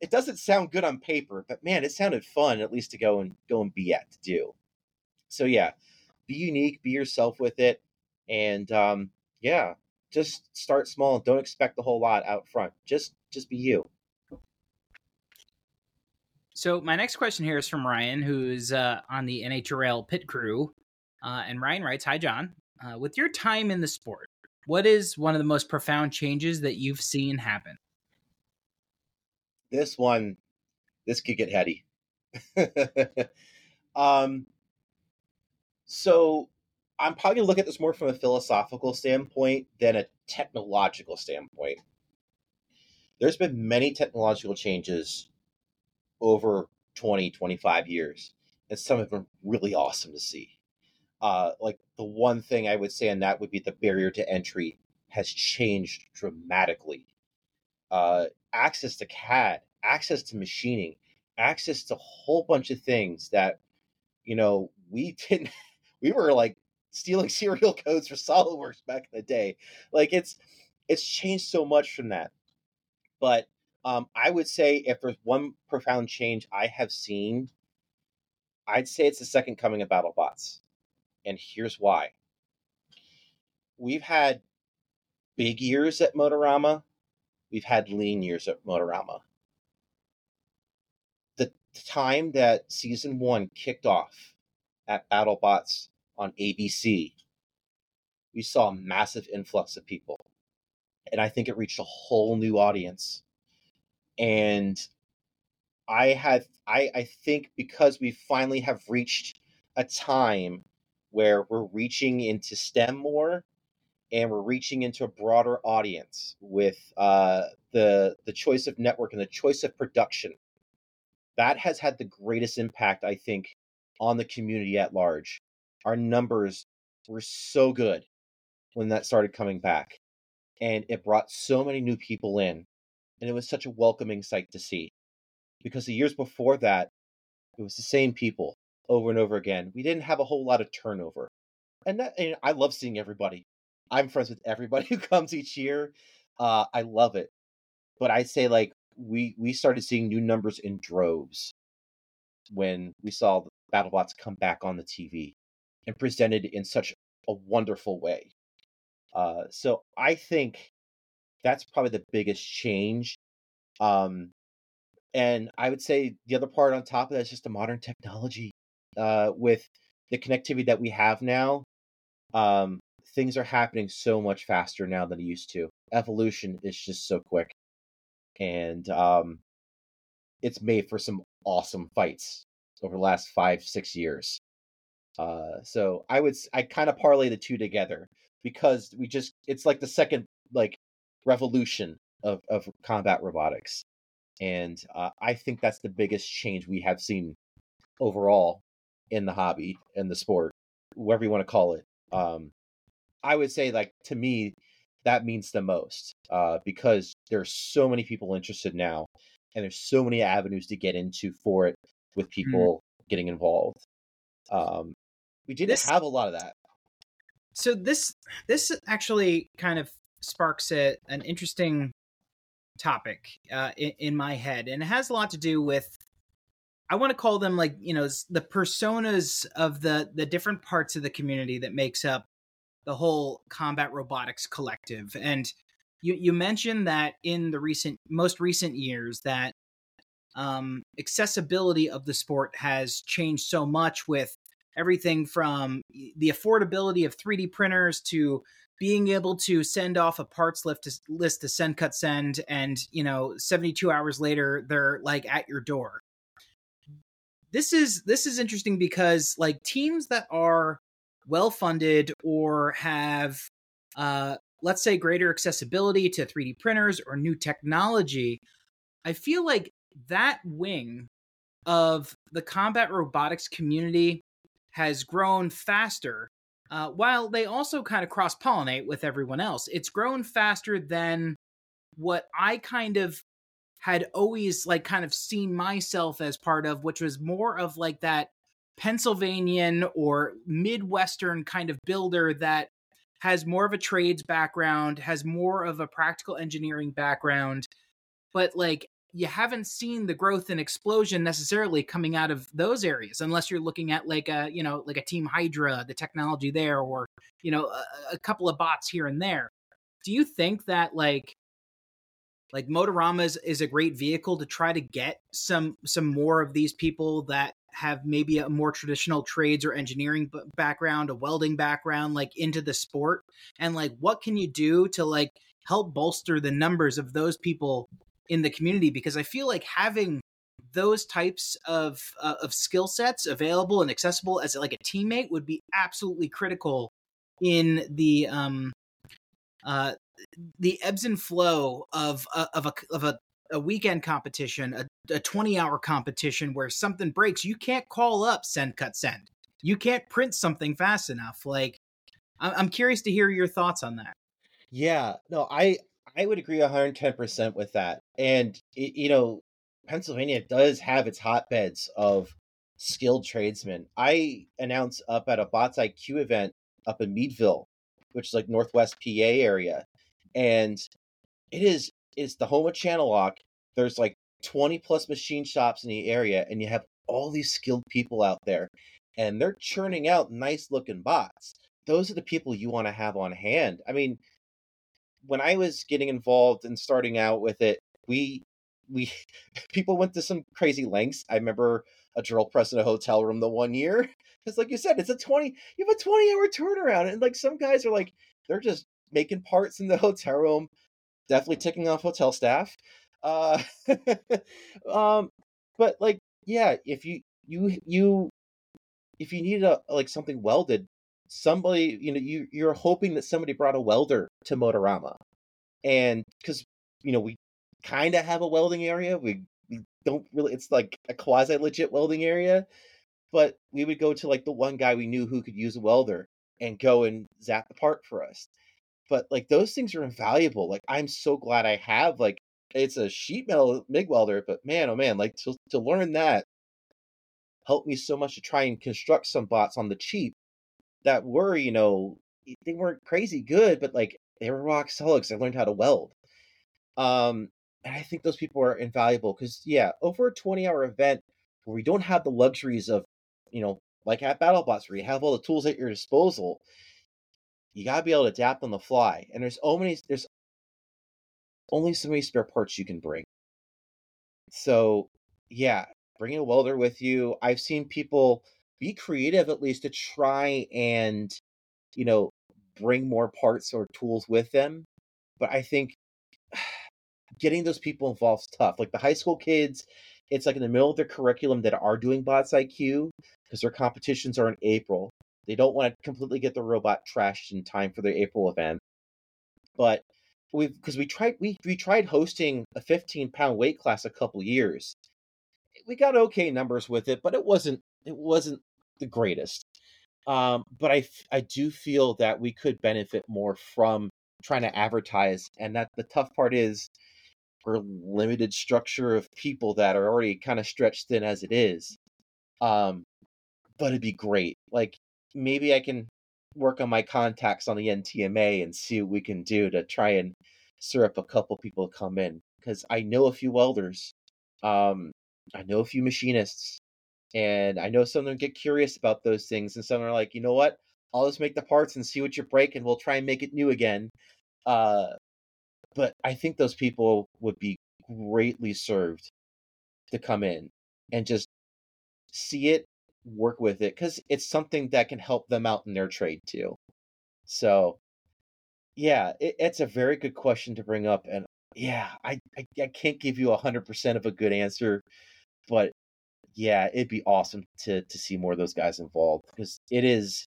it doesn't sound good on paper, but man, it sounded fun at least to go and go and be at to do. So yeah, be unique, be yourself with it, and um, yeah, just start small and don't expect a whole lot out front. Just just be you. So my next question here is from Ryan, who's uh, on the NHRL pit crew, uh, and Ryan writes, "Hi John, uh, with your time in the sport, what is one of the most profound changes that you've seen happen? This one, this could get heady. um, so I'm probably going to look at this more from a philosophical standpoint than a technological standpoint. There's been many technological changes over 20, 25 years, and some have been really awesome to see uh, like the one thing I would say on that would be the barrier to entry has changed dramatically. Uh, access to CAD, access to machining, access to a whole bunch of things that, you know, we didn't, we were like stealing serial codes for SolidWorks back in the day. Like it's, it's changed so much from that. But um, I would say if there's one profound change I have seen, I'd say it's the second coming of BattleBots and here's why. We've had big years at Motorama, we've had lean years at Motorama. The time that season one kicked off at BattleBots on ABC, we saw a massive influx of people. And I think it reached a whole new audience. And I have I, I think because we finally have reached a time where we're reaching into STEM more and we're reaching into a broader audience with uh, the the choice of network and the choice of production. That has had the greatest impact, I think, on the community at large. Our numbers were so good when that started coming back, and it brought so many new people in, and it was such a welcoming sight to see. Because the years before that, it was the same people over and over again. We didn't have a whole lot of turnover, and that and I love seeing everybody. I'm friends with everybody who comes each year. Uh, I love it, but I say like we we started seeing new numbers in droves when we saw the BattleBots come back on the TV and presented in such a wonderful way. Uh, so I think that's probably the biggest change. Um, and I would say the other part on top of that is just the modern technology. Uh, with the connectivity that we have now, um, things are happening so much faster now than it used to. Evolution is just so quick, and um, it's made for some awesome fights over the last five six years. Uh, so I would I kind of parlay the two together because we just it's like the second like revolution of of combat robotics, and uh, I think that's the biggest change we have seen overall in the hobby and the sport, whatever you want to call it. Um, I would say like to me that means the most uh, because there's so many people interested now, and there's so many avenues to get into for it with Mm. people getting involved. Um, we didn't This- have a lot of that. So this this actually kind of sparks a, an interesting topic uh, in, in my head, and it has a lot to do with. I want to call them like you know the personas of the the different parts of the community that makes up the whole combat robotics collective. And you you mentioned that in the recent most recent years that um, accessibility of the sport has changed so much with everything from the affordability of 3D printers to being able to send off a parts list to, list to SendCutSend and you know 72 hours later they're like at your door this is this is interesting because like teams that are well funded or have uh let's say greater accessibility to 3D printers or new technology i feel like that wing of the combat robotics community has grown faster uh, while they also kind of cross pollinate with everyone else. It's grown faster than what I kind of had always like kind of seen myself as part of, which was more of like that Pennsylvanian or Midwestern kind of builder that has more of a trades background, has more of a practical engineering background, but like you haven't seen the growth and explosion necessarily coming out of those areas unless you're looking at like a you know like a team hydra the technology there or you know a, a couple of bots here and there. Do you think that like like motorama is, is a great vehicle to try to get some some more of these people that have maybe a more traditional trades or engineering background a welding background like into the sport? And like what can you do to like help bolster the numbers of those people in the community? Because I feel like having those types of uh, of skill sets available and accessible as like a teammate would be absolutely critical in the um uh the ebbs and flow of a, of a of a, a weekend competition a, a 20 hour competition where something breaks you can't call up SendCutSend you can't print something fast enough like I'm curious to hear your thoughts on that Yeah, no, I I would agree 110% with that. And y- you know, Pennsylvania does have its hotbeds of skilled tradesmen. I announced up at a Bots IQ event up in Meadville, which is like Northwest PA area, and it is it's the home of Channellock. There's like 20 plus machine shops in the area, and you have all these skilled people out there, and they're churning out nice looking bots. Those are the people you want to have on hand. I mean, when I was getting involved and starting out with it, we we people went to some crazy lengths. I remember a drill press in a hotel room the one year. Because like you said, it's a 20 you have a 20 hour turnaround. And like some guys are like, they're just making parts in the hotel room, definitely ticking off hotel staff. Uh um but like yeah, if you you you if you need a like something welded, somebody you know you you're hoping that somebody brought a welder to Motorama, and because you know we kind of have a welding area, we, we don't really. It's like a quasi legit welding area, but we would go to like the one guy we knew who could use a welder and go and zap the part for us. But like those things are invaluable. Like I'm so glad I have like it's a sheet metal MIG welder, but man, oh man, like to to learn that helped me so much to try and construct some bots on the cheap that were, you know, they weren't crazy good, but like they were rock solid because I learned how to weld. Um, and I think those people are invaluable because yeah, over a 20 hour event where we don't have the luxuries of, you know, like at BattleBots where you have all the tools at your disposal, you gotta be able to adapt on the fly. And there's so many there's only so many spare parts you can bring. So yeah, bring a welder with you. I've seen people be creative at least to try and, you know, bring more parts or tools with them. But I think getting those people involved is tough. Like the high school kids, it's like in the middle of their curriculum that are doing bots IQ because their competitions are in April. They don't want to completely get the robot trashed in time for their April event. But we've because we tried we we tried hosting a 15 pound weight class a couple years. We got okay numbers with it, but it wasn't it wasn't the greatest. Um, but I I do feel that we could benefit more from trying to advertise, and that the tough part is we're limited structure of people that are already kind of stretched thin as it is. Um, but it'd be great. Like maybe I can work on my contacts on the NTMA and see what we can do to try and stir up a couple people to come in because I know a few welders. Um, I know a few machinists, and I know some of them get curious about those things, and some are like, you know what? I'll just make the parts and see what you break, and we'll try and make it new again. Uh, but I think those people would be greatly served to come in and just see it, work with it, because it's something that can help them out in their trade too. So, yeah, it, it's a very good question to bring up, and yeah, I I, I can't give you a hundred percent of a good answer, but yeah, it'd be awesome to to see more of those guys involved because it is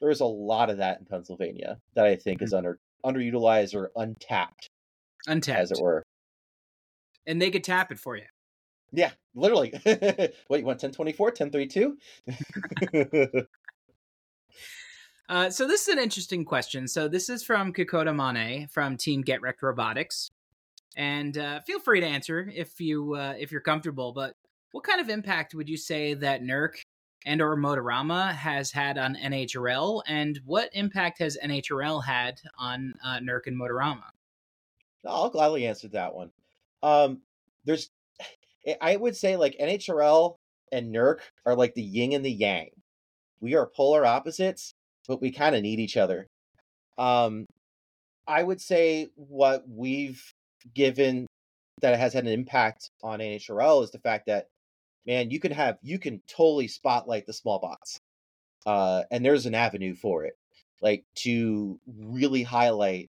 there's a lot of that in Pennsylvania that I think mm-hmm. is under underutilized or untapped untapped, as it were. And they could tap it for you. Yeah, literally. Wait, you want 1024, 1032? uh, so this is an interesting question. So this is from Kokoda Mane from Team Get Wrecked Robotics, and uh, feel free to answer if you uh, if you're comfortable. But what kind of impact would you say that NERC and or Motorama has had on NHRL, and what impact has NHRL had on uh, NERC and Motorama? I'll gladly answer that one. Um, there's, I would say like NHRL and NERC are like the yin and the yang. We are polar opposites, but we kind of need each other. Um, I would say what we've given that has had an impact on NHRL is the fact that, man, you can have you can totally spotlight the small bots, uh, and there's an avenue for it, like to really highlight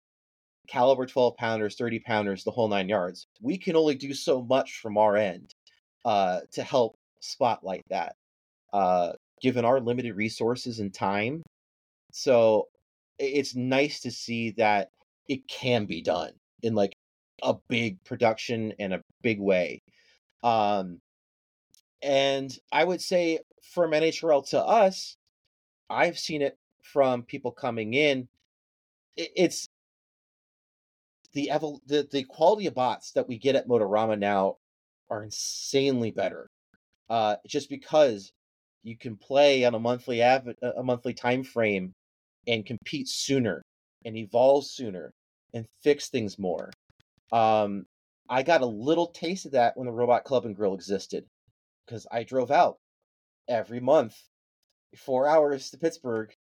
caliber 12 pounders, 30 pounders, the whole nine yards. We can only do so much from our end uh, to help spotlight that, uh, given our limited resources and time. So it's nice to see that it can be done in like a big production and a big way. Um, and I would say from NHRL to us, I've seen it from people coming in. It's the evol- the the quality of bots that we get at Motorama now are insanely better. Uh, just because you can play on a monthly av- a monthly time frame and compete sooner and evolve sooner and fix things more. Um, I got a little taste of that when the Robot Club and Grill existed because I drove out every month, four hours to Pittsburgh,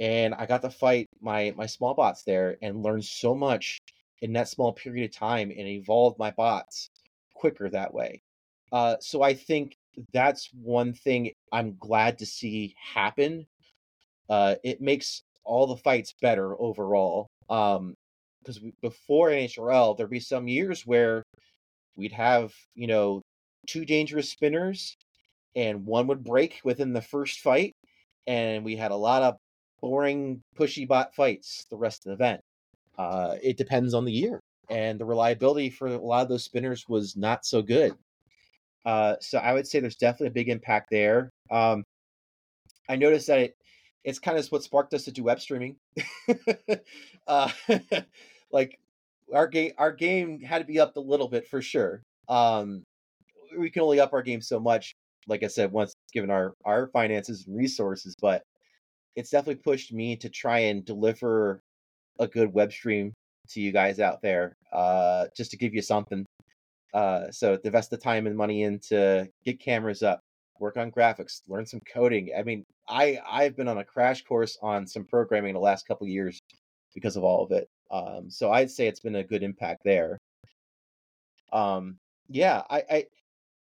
and I got to fight my my small bots there and learn so much in that small period of time and evolve my bots quicker that way. Uh, so I think that's one thing I'm glad to see happen. Uh, it makes all the fights better overall. Um, because before NHRL, there'd be some years where we'd have you know two dangerous spinners, and one would break within the first fight, and we had a lot of boring pushy bot fights the rest of the event. Uh, it depends on the year, and the reliability for a lot of those spinners was not so good. Uh, so I would say there's definitely a big impact there. Um, I noticed that it, it's kind of what sparked us to do web streaming. uh, like our game, our game had to be upped a little bit for sure. Um, we can only up our game so much. Like I said, once given our our finances and resources, but it's definitely pushed me to try and deliver a good web stream to you guys out there, uh, just to give you something uh, so invest the time and money into get cameras up, work on graphics, learn some coding. I mean, I I've been on a crash course on some programming the last couple years because of all of it. Um, so I'd say it's been a good impact there. Um, yeah, I, I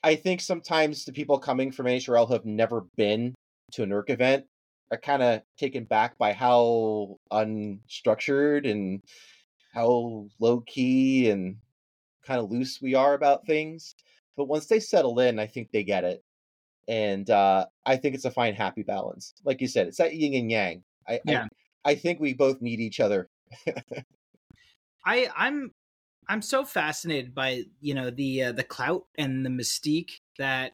I think sometimes the people coming from NHRL have never been to a NERC event are kind of taken back by how unstructured and how low key and kind of loose we are about things. But once they settle in, I think they get it. And uh, I think it's a fine, happy balance. Like you said, it's that yin and yang. I, Yeah. I, I think we both need each other. I I'm I'm so fascinated by you know the uh, the clout and the mystique that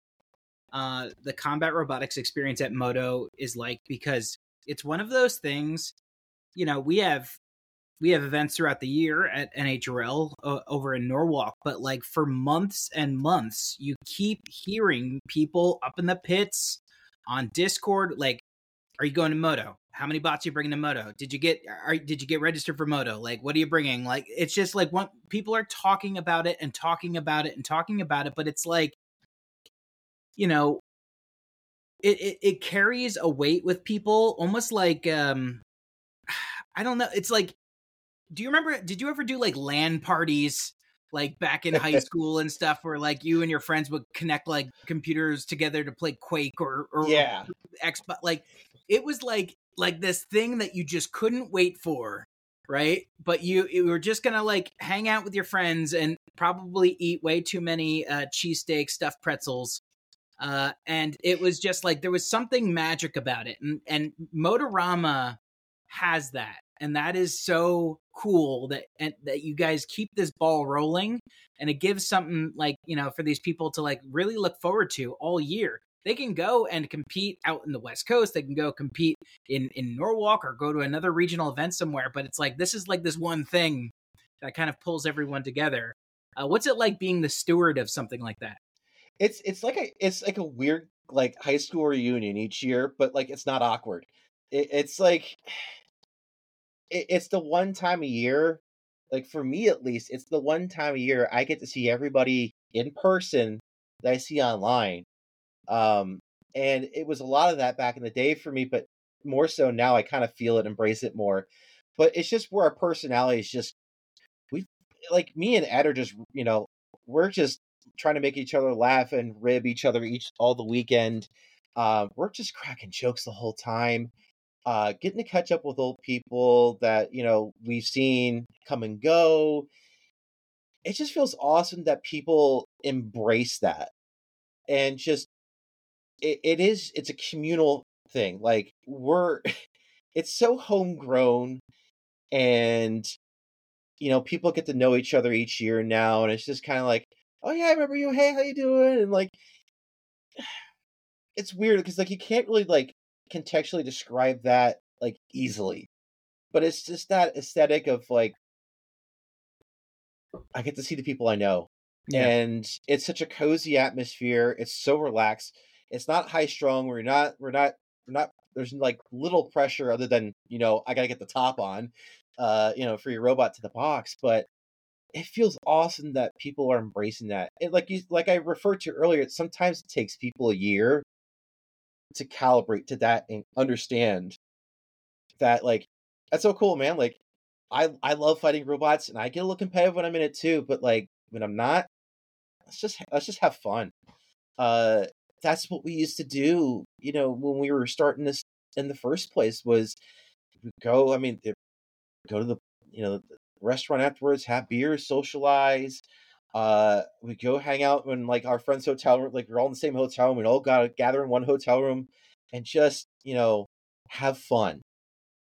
uh, the combat robotics experience at Moto is like because it's one of those things. You know, we have we have events throughout the year at NHRL uh, over in Norwalk, but like for months and months, you keep hearing people up in the pits on Discord, like, "Are you going to Moto? How many bots are you bringing to Moto? Did you get are did you get registered for Moto? Like, what are you bringing? Like, it's just like one people are talking about it and talking about it and talking about it, but it's like, you know, it it, it carries a weight with people, almost like um, I don't know. It's like do you remember did you ever do like LAN parties like back in high school and stuff where like you and your friends would connect like computers together to play Quake or or yeah. Xbox like it was like like this thing that you just couldn't wait for right but you you were just gonna like hang out with your friends and probably eat way too many uh cheesesteak stuffed pretzels uh and it was just like there was something magic about it and and motorama has that and that is so cool that and that you guys keep this ball rolling and it gives something like you know for these people to like really look forward to all year. They can go and compete out in the west coast they can go compete in in norwalk or go to another regional event somewhere but it's like this is like this one thing that kind of pulls everyone together. Uh, what's it like being the steward of something like that It's it's like a it's like a weird like high school reunion each year, but like it's not awkward. It, it's like it, it's the one time a year, like for me at least, it's the one time a year I get to see everybody in person that I see online. Um, and it was a lot of that back in the day for me, but more so now I kind of feel it, embrace it more. But it's just where our personalities just we like me and Ed are just you know we're just trying to make each other laugh and rib each other each all the weekend. Uh, we're just cracking jokes the whole time uh, getting to catch up with old people that you know we've seen come and go. It just feels awesome that people embrace that, and just it, it is it's a communal thing. Like we're, it's so homegrown, and you know people get to know each other each year now, and it's just kind of like, oh yeah, I remember you. Hey, how you doing? And like, it's weird because like you can't really like contextually describe that like easily. But it's just that aesthetic of like I get to see the people I know. Yeah. And it's such a cozy atmosphere. It's so relaxed. It's not high strung. We're not we're not we're not there's like little pressure other than, you know, I gotta get the top on, uh, you know, for your robot to the box. But it feels awesome that people are embracing that. It, like you like I referred to earlier, it sometimes it takes people a year to calibrate to that and understand that like that's so cool, man. Like I I love fighting robots and I get a little competitive when I'm in it too, but like when I'm not, let's just let's just have fun. Uh, that's what we used to do. You know, when we were starting this in the first place was go. I mean, go to the you know restaurant afterwards, have beers, socialize. Uh, we go hang out in like our friend's hotel room. Like we're all in the same hotel room. We all got to gather in one hotel room and just you know have fun.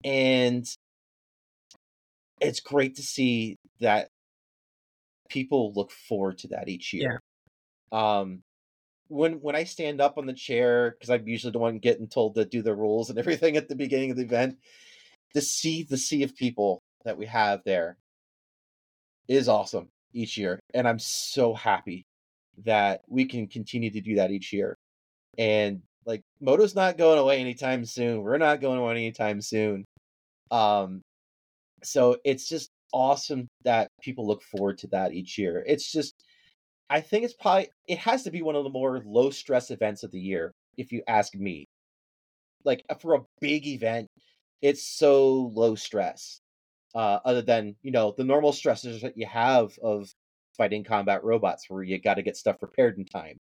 And it's great to see that people look forward to that each year. Yeah. Um, when when I stand up on the chair because I'm usually the one getting told to do the rules and everything at the beginning of the event, to see the sea of people that we have there is awesome each year, and I'm so happy that we can continue to do that each year. And like Moto's not going away anytime soon. We're not going away anytime soon. Um, so it's just awesome that people look forward to that each year. It's just, I think it's probably it has to be one of the more low stress events of the year, if you ask me. Like uh, for a big event, it's so low stress. Uh, other than you know the normal stresses that you have of fighting combat robots, where you got to get stuff repaired in time.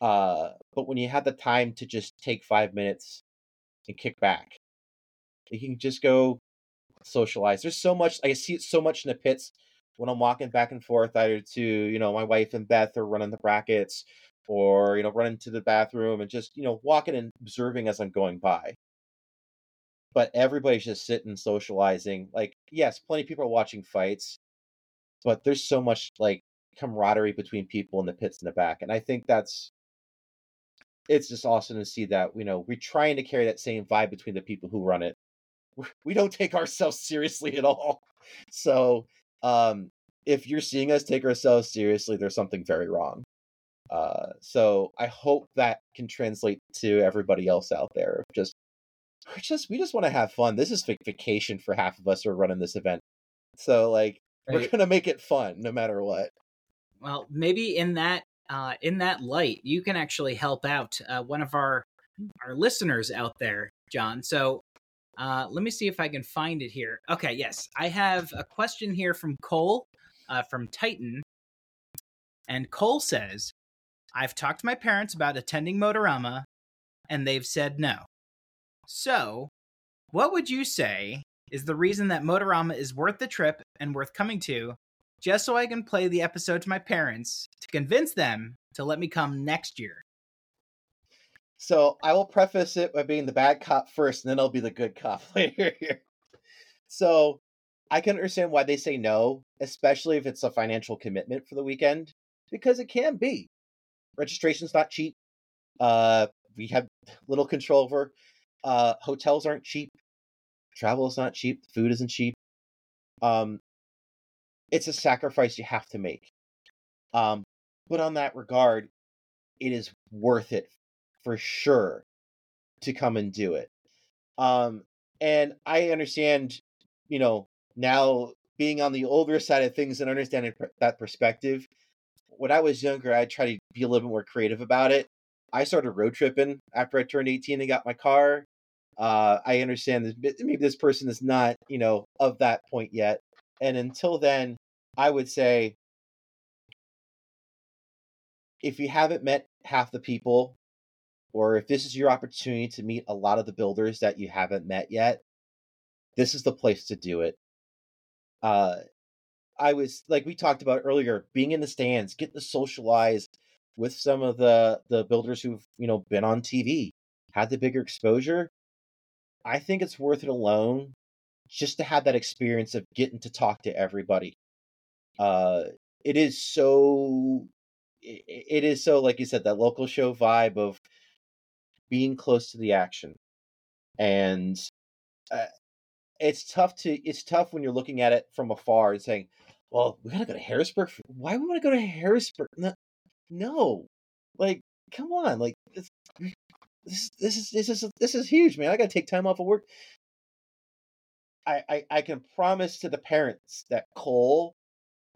Uh, but when you have the time to just take five minutes and kick back, you can just go socialize. There's so much I see it so much in the pits when I'm walking back and forth either to, you know, my wife and Beth are running the brackets or, you know, running to the bathroom and just, you know, walking and observing as I'm going by. But everybody's just sitting socializing. Like, yes, plenty of people are watching fights, but there's so much like camaraderie between people in the pits in the back. And I think that's it's just awesome to see that, you know, we're trying to carry that same vibe between the people who run it we don't take ourselves seriously at all. So, um, if you're seeing us take ourselves seriously, there's something very wrong. Uh, so I hope that can translate to everybody else out there. Just, we just, we just want to have fun. This is vacation for half of us who are running this event. So, like, right. we're gonna make it fun no matter what. Well, maybe in that, uh, in that light, you can actually help out uh, one of our our listeners out there, Jon. So uh, let me see if I can find it here. Okay, yes, I have a question here from Cole uh, from Titan, and Cole says, "I've talked to my parents about attending Motorama, and they've said no. So, what would you say is the reason that Motorama is worth the trip and worth coming to, just so I can play the episode to my parents to convince them to let me come next year?" So I will preface it by being the bad cop first, and then I'll be the good cop later. So I can understand why they say no, especially if it's a financial commitment for the weekend, because it can be. Registration's not cheap. Uh, we have little control over. Uh, hotels aren't cheap. Travel is not cheap. Food isn't cheap. Um, it's a sacrifice you have to make. Um, but on that regard, it is worth it for sure to come and do it. Um, and I understand, you know, now being on the older side of things and understanding that perspective. When I was younger, I tried to be a little bit more creative about it. I started road tripping after I turned 18 and got my car. Uh, I understand that maybe this person is not, you know, of that point yet. And until then, I would say if you haven't met half the people or if this is your opportunity to meet a lot of the builders that you haven't met yet, this is the place to do it. Uh, I was like we talked about earlier, being in the stands, getting to socialize with some of the the builders who've you know been on TV, had the bigger exposure. I think it's worth it alone, just to have that experience of getting to talk to everybody. Uh, it is so, it, it is so like you said that local show vibe of being close to the action. And uh, it's tough to it's tough when you're looking at it from afar and saying, "Well, we gotta go to Harrisburg. Why we want to go to Harrisburg?" No, like, come on, like this, this, is this is this is huge, man. I gotta take time off of work. I, I I can promise to the parents that Cole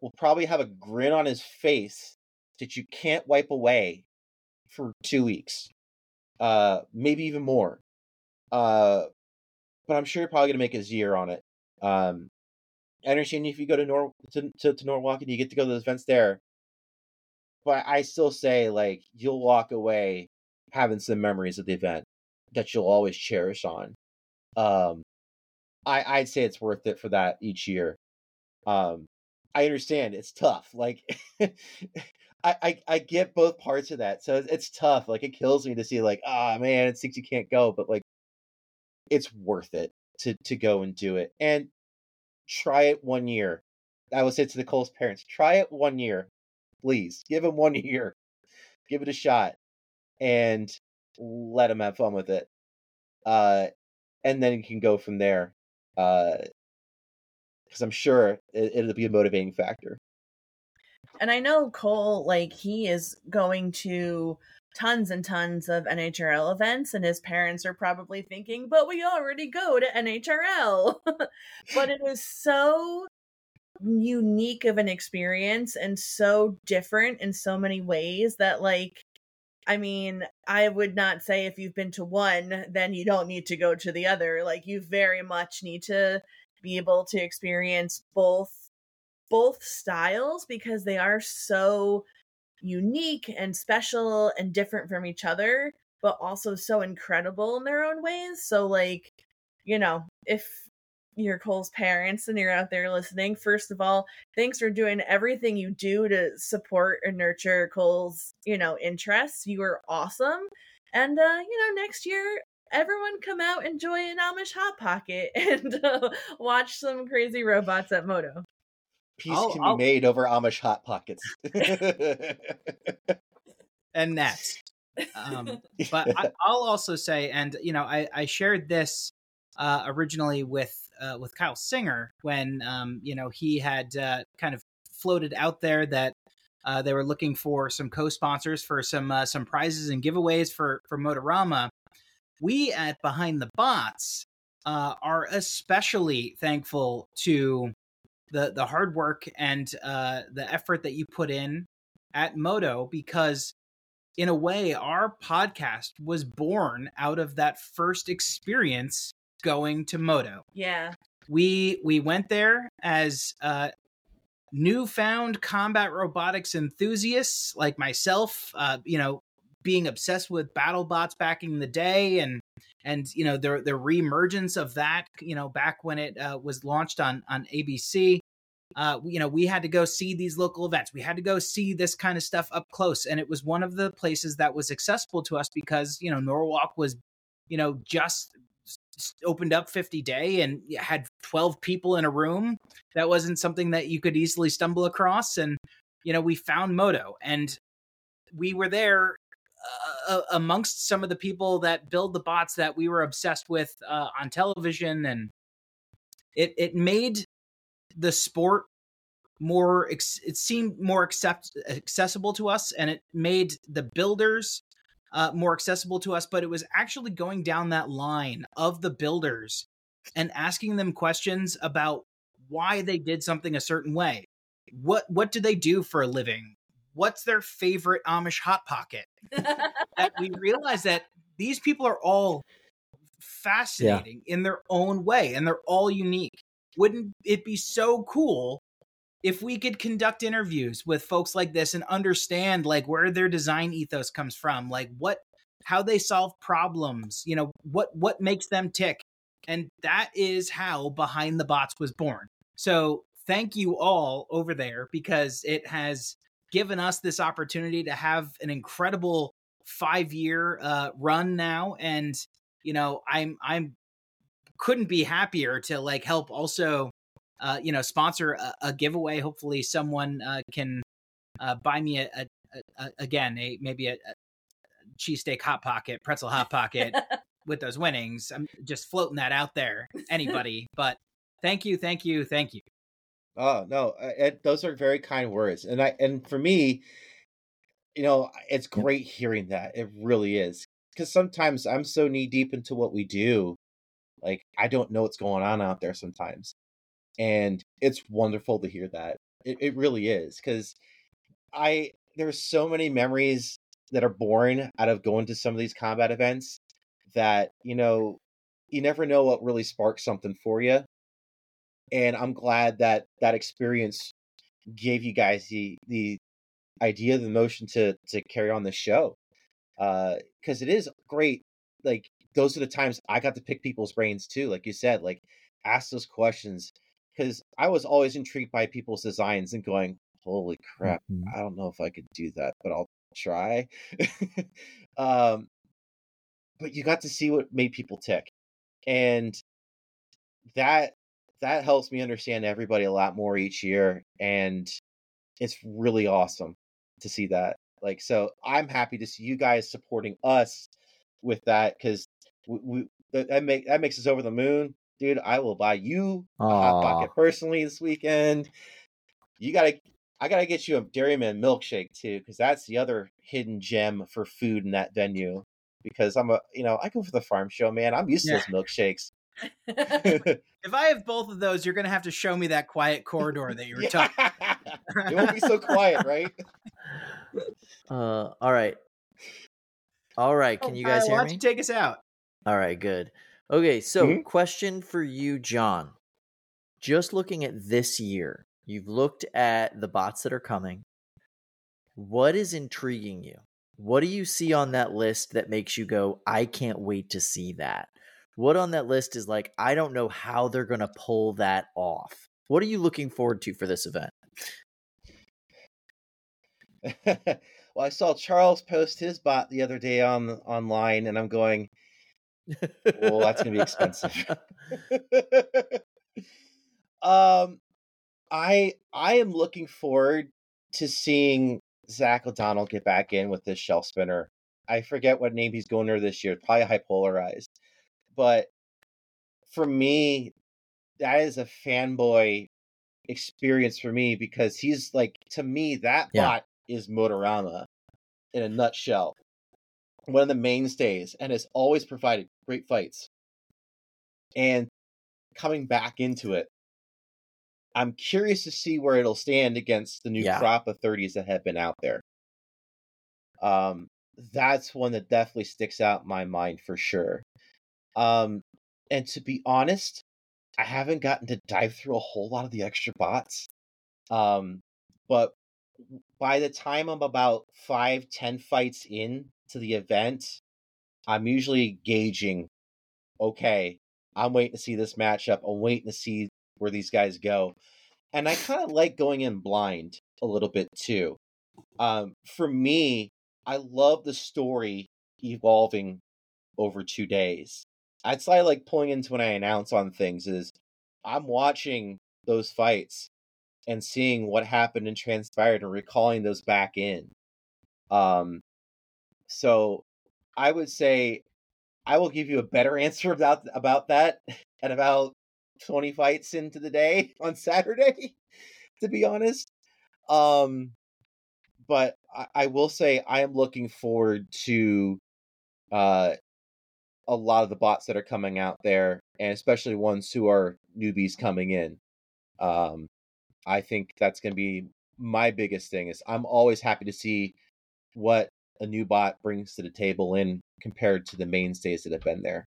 will probably have a grin on his face that you can't wipe away for two weeks uh, maybe even more. Uh, but I'm sure you're probably gonna make a year on it. Um, I understand if you go to Nor to, to, to Norwalk and you get to go to those events there. But I still say like you'll walk away having some memories of the event that you'll always cherish on. Um, I I'd say it's worth it for that each year. Um, I understand it's tough. Like, I, I I get both parts of that, so it's tough. Like, it kills me to see like, ah, oh, man, it stinks you can't go, but like, it's worth it to to go and do it and try it one year. I would say to the Cole's parents, try it one year, please. Give him one year, give it a shot, and let him have fun with it. Uh, and then you can go from there. Uh, because I'm sure it, it'll be a motivating factor. And I know Cole, like he is going to tons and tons of NHRL events, and his parents are probably thinking, "But we already go to NHRL." but it is so unique of an experience and so different in so many ways that like I mean, I would not say if you've been to one, then you don't need to go to the other. Like you very much need to be able to experience both both styles because they are so unique and special and different from each other, but also so incredible in their own ways. So like, you know, if you're Cole's parents and you're out there listening, first of all, thanks for doing everything you do to support and nurture Cole's, you know, interests. You are awesome. And uh, you know, next year everyone come out and enjoy an Amish hot pocket and uh, watch some crazy robots at Moto. Peace I'll, can I'll... be made over Amish hot pockets. and next. Um, but I, will also say, and you know, I, I shared this uh, originally with uh, with Kyle Singer when um, you know he had uh, kind of floated out there that uh, they were looking for some co-sponsors for some uh, some prizes and giveaways for for Motorama. We at Behind the Bots uh, are especially thankful to the the hard work and uh, the effort that you put in at Moto because in a way our podcast was born out of that first experience going to Moto. Yeah. We we went there as uh newfound combat robotics enthusiasts like myself, uh, you know, being obsessed with BattleBots back in the day and and you know the the reemergence of that, you know, back when it uh, was launched on on ABC. Uh, you know, we had to go see these local events. We had to go see this kind of stuff up close, and it was one of the places that was accessible to us because you know Norwalk was, you know, just opened up 50 day and had 12 people in a room that wasn't something that you could easily stumble across and you know we found moto and we were there uh, amongst some of the people that build the bots that we were obsessed with uh, on television and it it made the sport more it seemed more accept, accessible to us and it made the builders uh, more accessible to us, but it was actually going down that line of the builders and asking them questions about why they did something a certain way. What what do they do for a living? What's their favorite Amish hot pocket? that we realize that these people are all fascinating yeah. in their own way and they're all unique. Wouldn't it be so cool if we could conduct interviews with folks like this and understand like where their design ethos comes from like what how they solve problems you know what what makes them tick. And that is how behind the bots was born. So thank you all over there because it has given us this opportunity to have an incredible five year uh, run now. And you know i'm i'm couldn't be happier to like help also uh, you know, sponsor a, a giveaway. Hopefully, someone uh, can uh, buy me a, a, a, again a maybe a, a cheesesteak hot pocket, pretzel hot pocket with those winnings. I'm just floating that out there. Anybody, but thank you, thank you, thank you. Oh no, it, those are very kind words, and I and for me, you know, it's great hearing that. It really is because sometimes I'm so knee deep into what we do, like I don't know what's going on out there sometimes and it's wonderful to hear that. It, it really is because I there's so many memories that are born out of going to some of these combat events that you know you never know what really sparks something for you and i'm glad that that experience gave you guys the the idea, the motion to to carry on the show, uh because it is great. Like those are the times I got to pick people's brains too. Like you said, like ask those questions because I was always intrigued by people's designs and going, "Holy crap! Mhm. I don't know if I could do that, but I'll try." um, but you got to see what made people tick, and that that helps me understand everybody a lot more each year, and it's really awesome to see that. Like, so I'm happy to see you guys supporting us with that because we, we that make that makes us over the moon, dude. I will buy you a hot pocket personally this weekend. You gotta, I gotta get you a Dairyman milkshake too, because that's the other hidden gem for food in that venue. Because I'm a, you know, I go for the farm show, man. I'm used Yeah. to those milkshakes. If I have both of those, you're gonna have to show me that quiet corridor that you were talking. it won't be so quiet, right? Uh, all right. All right. Can you guys Uh, hear why don't me? you take us out? All right, good. Okay, so Mhm. question for you, Jon. Just looking at this year, you've looked at the bots that are coming. What is intriguing you? What do you see on that list that makes you go, I can't wait to see that? What on that list is like, I don't know how they're going to pull that off? What are you looking forward to for this event? well, I saw Charles post his bot the other day on online, and I'm going, well, that's gonna be expensive. um, I I am looking forward to seeing Zach O'Donnell get back in with this shell spinner. I forget what name he's going under this year. Probably high polarized, but for me, that is a fanboy experience for me because he's like to me that Yeah. bot is Motorama in a nutshell. One of the mainstays and has always provided great fights. And coming back into it, I'm curious to see where it'll stand against the new Yeah. crop of 30s that have been out there. Um, that's one that definitely sticks out in my mind for sure. Um, and to be honest, I haven't gotten to dive through a whole lot of the extra bots. Um, but by the time I'm about five, ten fights in to the event, I'm usually gauging, okay, I'm waiting to see this matchup. I'm waiting to see where these guys go. And I kind of like going in blind a little bit too. Um, for me, I love the story evolving over two days. That's why I like pulling into when I announce on things is I'm watching those fights and seeing what happened and transpired and recalling those back in. Um so I would say I will give you a better answer about about that at about 20 fights into the day on Saturday, to be honest. Um but I, I will say I am looking forward to uh a lot of the bots that are coming out there, and especially ones who are newbies coming in. Um, I think that's going to be my biggest thing. Is I'm always happy to see what a new bot brings to the table in compared to the mainstays that have been there.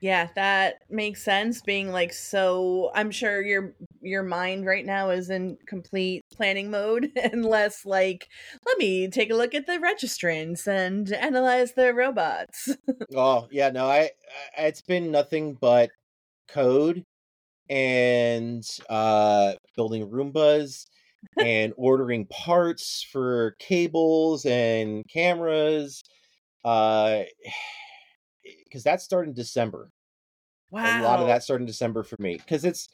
Yeah, that makes sense. Being like so, I'm sure your your mind right now is in complete planning mode, unless like, let me take a look at the registrants and analyze the robots. Oh yeah, no, I, I it's been nothing but code and uh building Roombas and ordering parts for cables and cameras. Uh because that started in December. Wow, A lot of that started in December for me because it's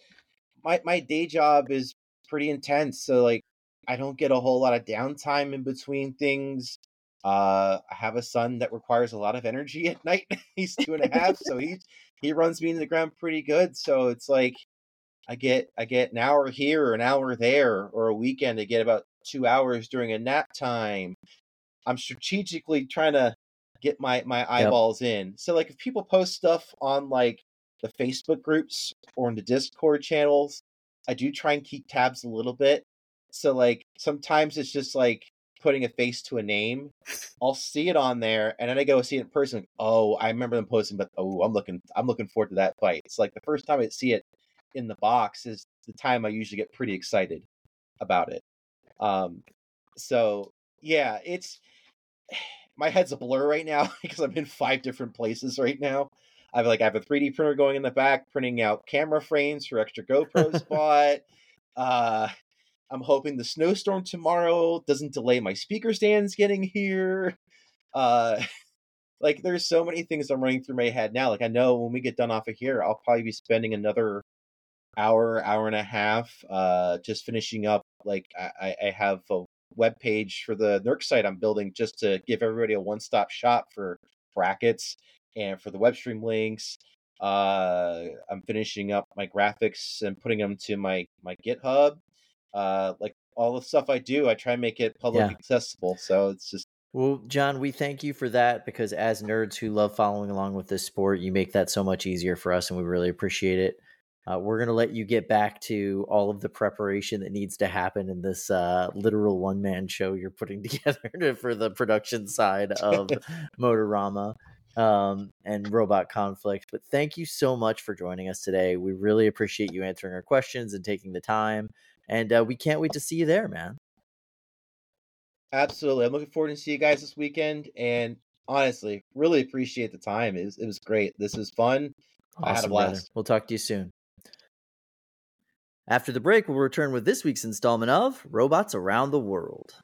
my my day job is pretty intense, so like I don't get a whole lot of downtime in between things. Uh, I have a son that requires a lot of energy at night. He's two and a half, so he he runs me into the ground pretty good. So it's like I get I get an hour here or an hour there, or a weekend I get about two hours during a nap time. I'm strategically trying to get my my eyeballs in. So like if people post stuff on like the Facebook groups or in the Discord channels, I do try and keep tabs a little bit. So like sometimes it's just like putting a face to a name. I'll see it on there and then I go see it in person. Oh, I remember them posting, but oh, I'm looking I'm looking forward to that fight. It's like the first time I see it in the box is the time I usually get pretty excited. about it. Um, so yeah, it's my head's a blur right now because I'm in five different places right now. I've like I have a 3D printer going in the back, printing out camera frames for extra GoPro spot. Uh, I'm hoping the snowstorm tomorrow doesn't delay my speaker stands getting here. Uh, like there's so many things I'm running through my head now. Like I know when we get done off of here, I'll probably be spending another hour, hour and a half, uh, just finishing up. Like I, I have a web page for the NERC site I'm building just to give everybody a one stop shop for brackets and for the web stream links. Uh, I'm finishing up my graphics and putting them to my my GitHub. Uh, like all the stuff I do, I try and make it public Yeah. accessible. So it's just Well, Jon, we thank you for that because as nerds who love following along with this sport, you make that so much easier for us and we really appreciate it. Uh, we're going to let you get back to all of the preparation that needs to happen in this uh, literal one man show you're putting together to, for the production side of Motorama um, and Robot Conflict. But thank you so much for joining us today. We really appreciate you answering our questions and taking the time. And uh, we can't wait to see you there, man. Absolutely. I'm looking forward to see you guys this weekend. And honestly, really appreciate the time. It was, it was great. This was fun. I had a Awesome, brother. We'll talk to you soon. After the break, we'll return with this week's installment of Robots Around the World.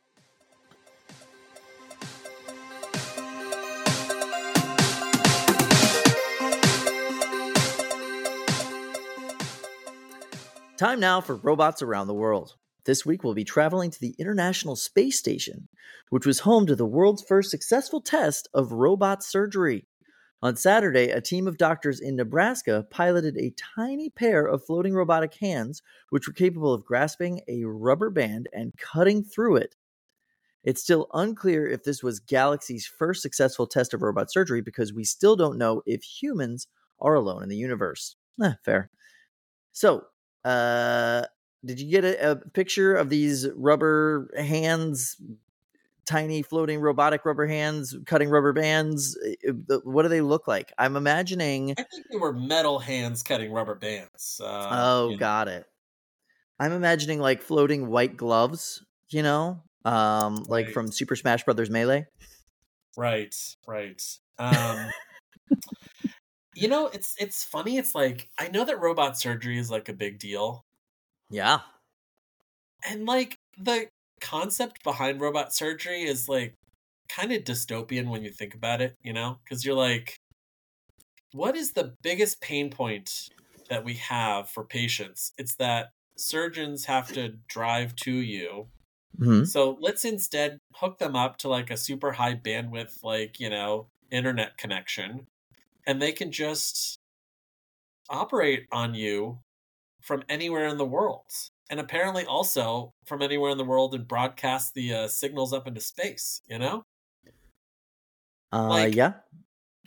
Time now for Robots Around the World. This week, we'll be traveling to the International Space Station, which was home to the world's first successful test of robot surgery. On Saturday, a team of doctors in Nebraska piloted a tiny pair of floating robotic hands, which were capable of grasping a rubber band and cutting through it. It's still unclear if this was Galaxy's first successful test of robot surgery because we still don't know if humans are alone in the universe. Eh, fair. So, uh, did you get a, a picture of these rubber hands tiny floating robotic rubber hands cutting rubber bands Uh, uh, what do they look like i'm imagining I think they were metal hands cutting rubber bands. Uh, oh you know. got it i'm imagining like floating white gloves you know um like Right. from super smash brothers melee Right, right. Um, you know, it's it's funny. It's like I know that robot surgery is like a big deal, yeah and like the concept behind robot surgery is like kind of dystopian when you think about it. You know, because you're like, what is the biggest pain point that we have for patients? It's that surgeons have to drive to you Mhm. So let's instead hook them up to like a super high bandwidth, like, you know, internet connection, and they can just operate on you from anywhere in the world. And apparently also from anywhere in the world and broadcast the uh, signals up into space, you know? uh Like- yeah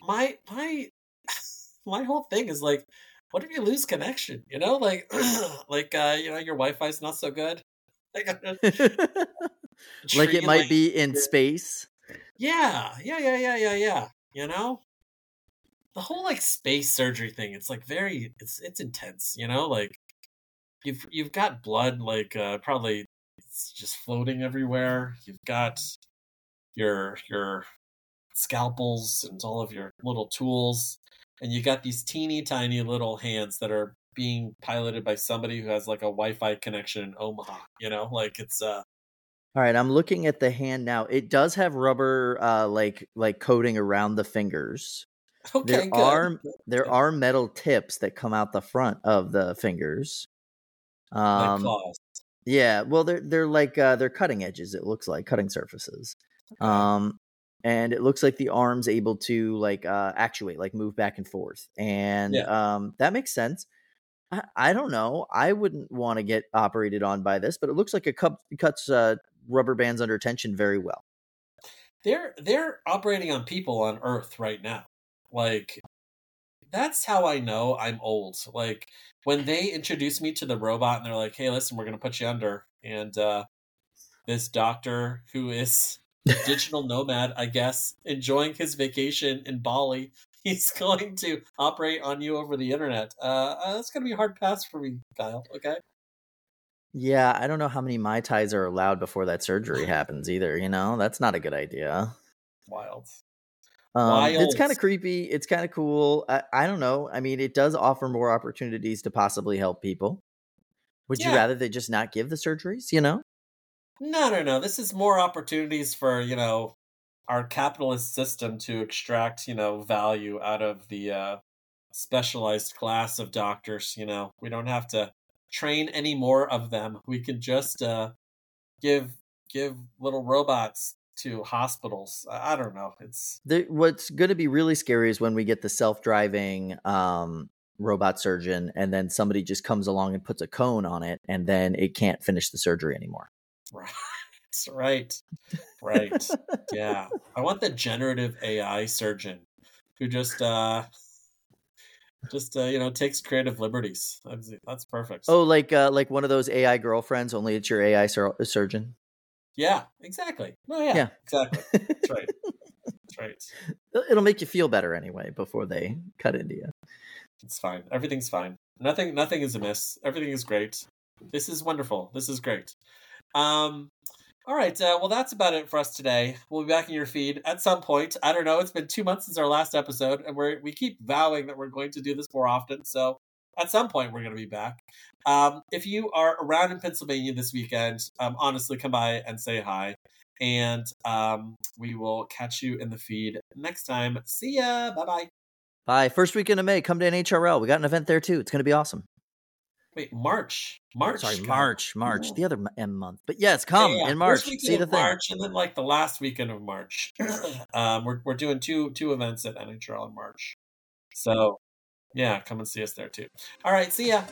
My, my, my whole thing is like, what if you lose connection? You know, like, like, uh, you know, your Wi-Fi's not so good. Like, like it might be in space Yeah, yeah, yeah, yeah, yeah, yeah. You know, the whole like space surgery thing. It's like very, it's it's intense. You know, like you've you've got blood like uh, probably it's just floating everywhere. You've got your your scalpels and all of your little tools, and you got these teeny tiny little hands that are being piloted by somebody who has like a Wi-Fi connection in Omaha. You know, like it's uh all right i'm looking at the hand now it does have rubber uh like like coating around the fingers okay. there good. are there are metal tips that come out the front of the fingers um claws. yeah well they're they're like uh they're cutting edges it looks like cutting surfaces. Okay. um and it looks like the arms able to like uh actuate like move back and forth and um that makes sense. I, I don't know i wouldn't want to get operated on by this but it looks like it cut, cuts uh rubber bands under tension very well. They're they're operating on people on earth right now. Like that's how i know i'm old like when they introduce me to the robot and they're like hey listen we're going to put you under and uh this doctor who is digital nomad i guess enjoying his vacation in bali he's going to operate on you over the internet uh, uh that's going to be a hard pass for me kyle okay Yeah, I don't know how many Mai Tais are allowed before that surgery happens either, you know? That's not a good idea. Wild. Um, it's kind of creepy. It's kind of cool. I, I don't know. I mean, it does offer more opportunities to possibly help people. Would you rather they just not give the surgeries, you know? No, no, no. This is more opportunities for, you know, our capitalist system to extract, you know, value out of the uh, specialized class of doctors. You know, we don't have to train any more of them. We can just uh, give give little robots to hospitals. I, don't know. It's The, what's going to be really scary is when we get the self-driving um, robot surgeon, and then somebody just comes along and puts a cone on it, and then it can't finish the surgery anymore. right, right, right. yeah, I want the generative AI surgeon who just uh, just uh, you know takes creative liberties. That's, that's perfect. Oh, like uh, like one of those AI girlfriends, only it's your AI sur- surgeon. Yeah, exactly. No, yeah, Yeah. exactly. That's right. That's right. It'll make you feel better anyway before they cut into you. It's fine. Everything's fine. Nothing nothing is amiss. Everything is great. This is wonderful. This is great. Um all right, uh, well that's about it for us today. We'll be back in your feed at some point. I don't know. It's been two months since our last episode, and we're we keep vowing that we're going to do this more often. So at some point we're going to be back. Um, if you are around in Pennsylvania this weekend, um, honestly, come by and say hi, and um, we will catch you in the feed next time. See ya. Bye bye. Bye. First weekend of May, come to NHRL. We got an event there too. It's going to be awesome. Wait, March. March. Sorry, God. March, March, the other M month. But yes, come Yeah, yeah. in March. See the of thing. March, and then like the last weekend of March. um, we're we're doing two two events at NHL in March. So yeah, come and see us there too. All right, see ya.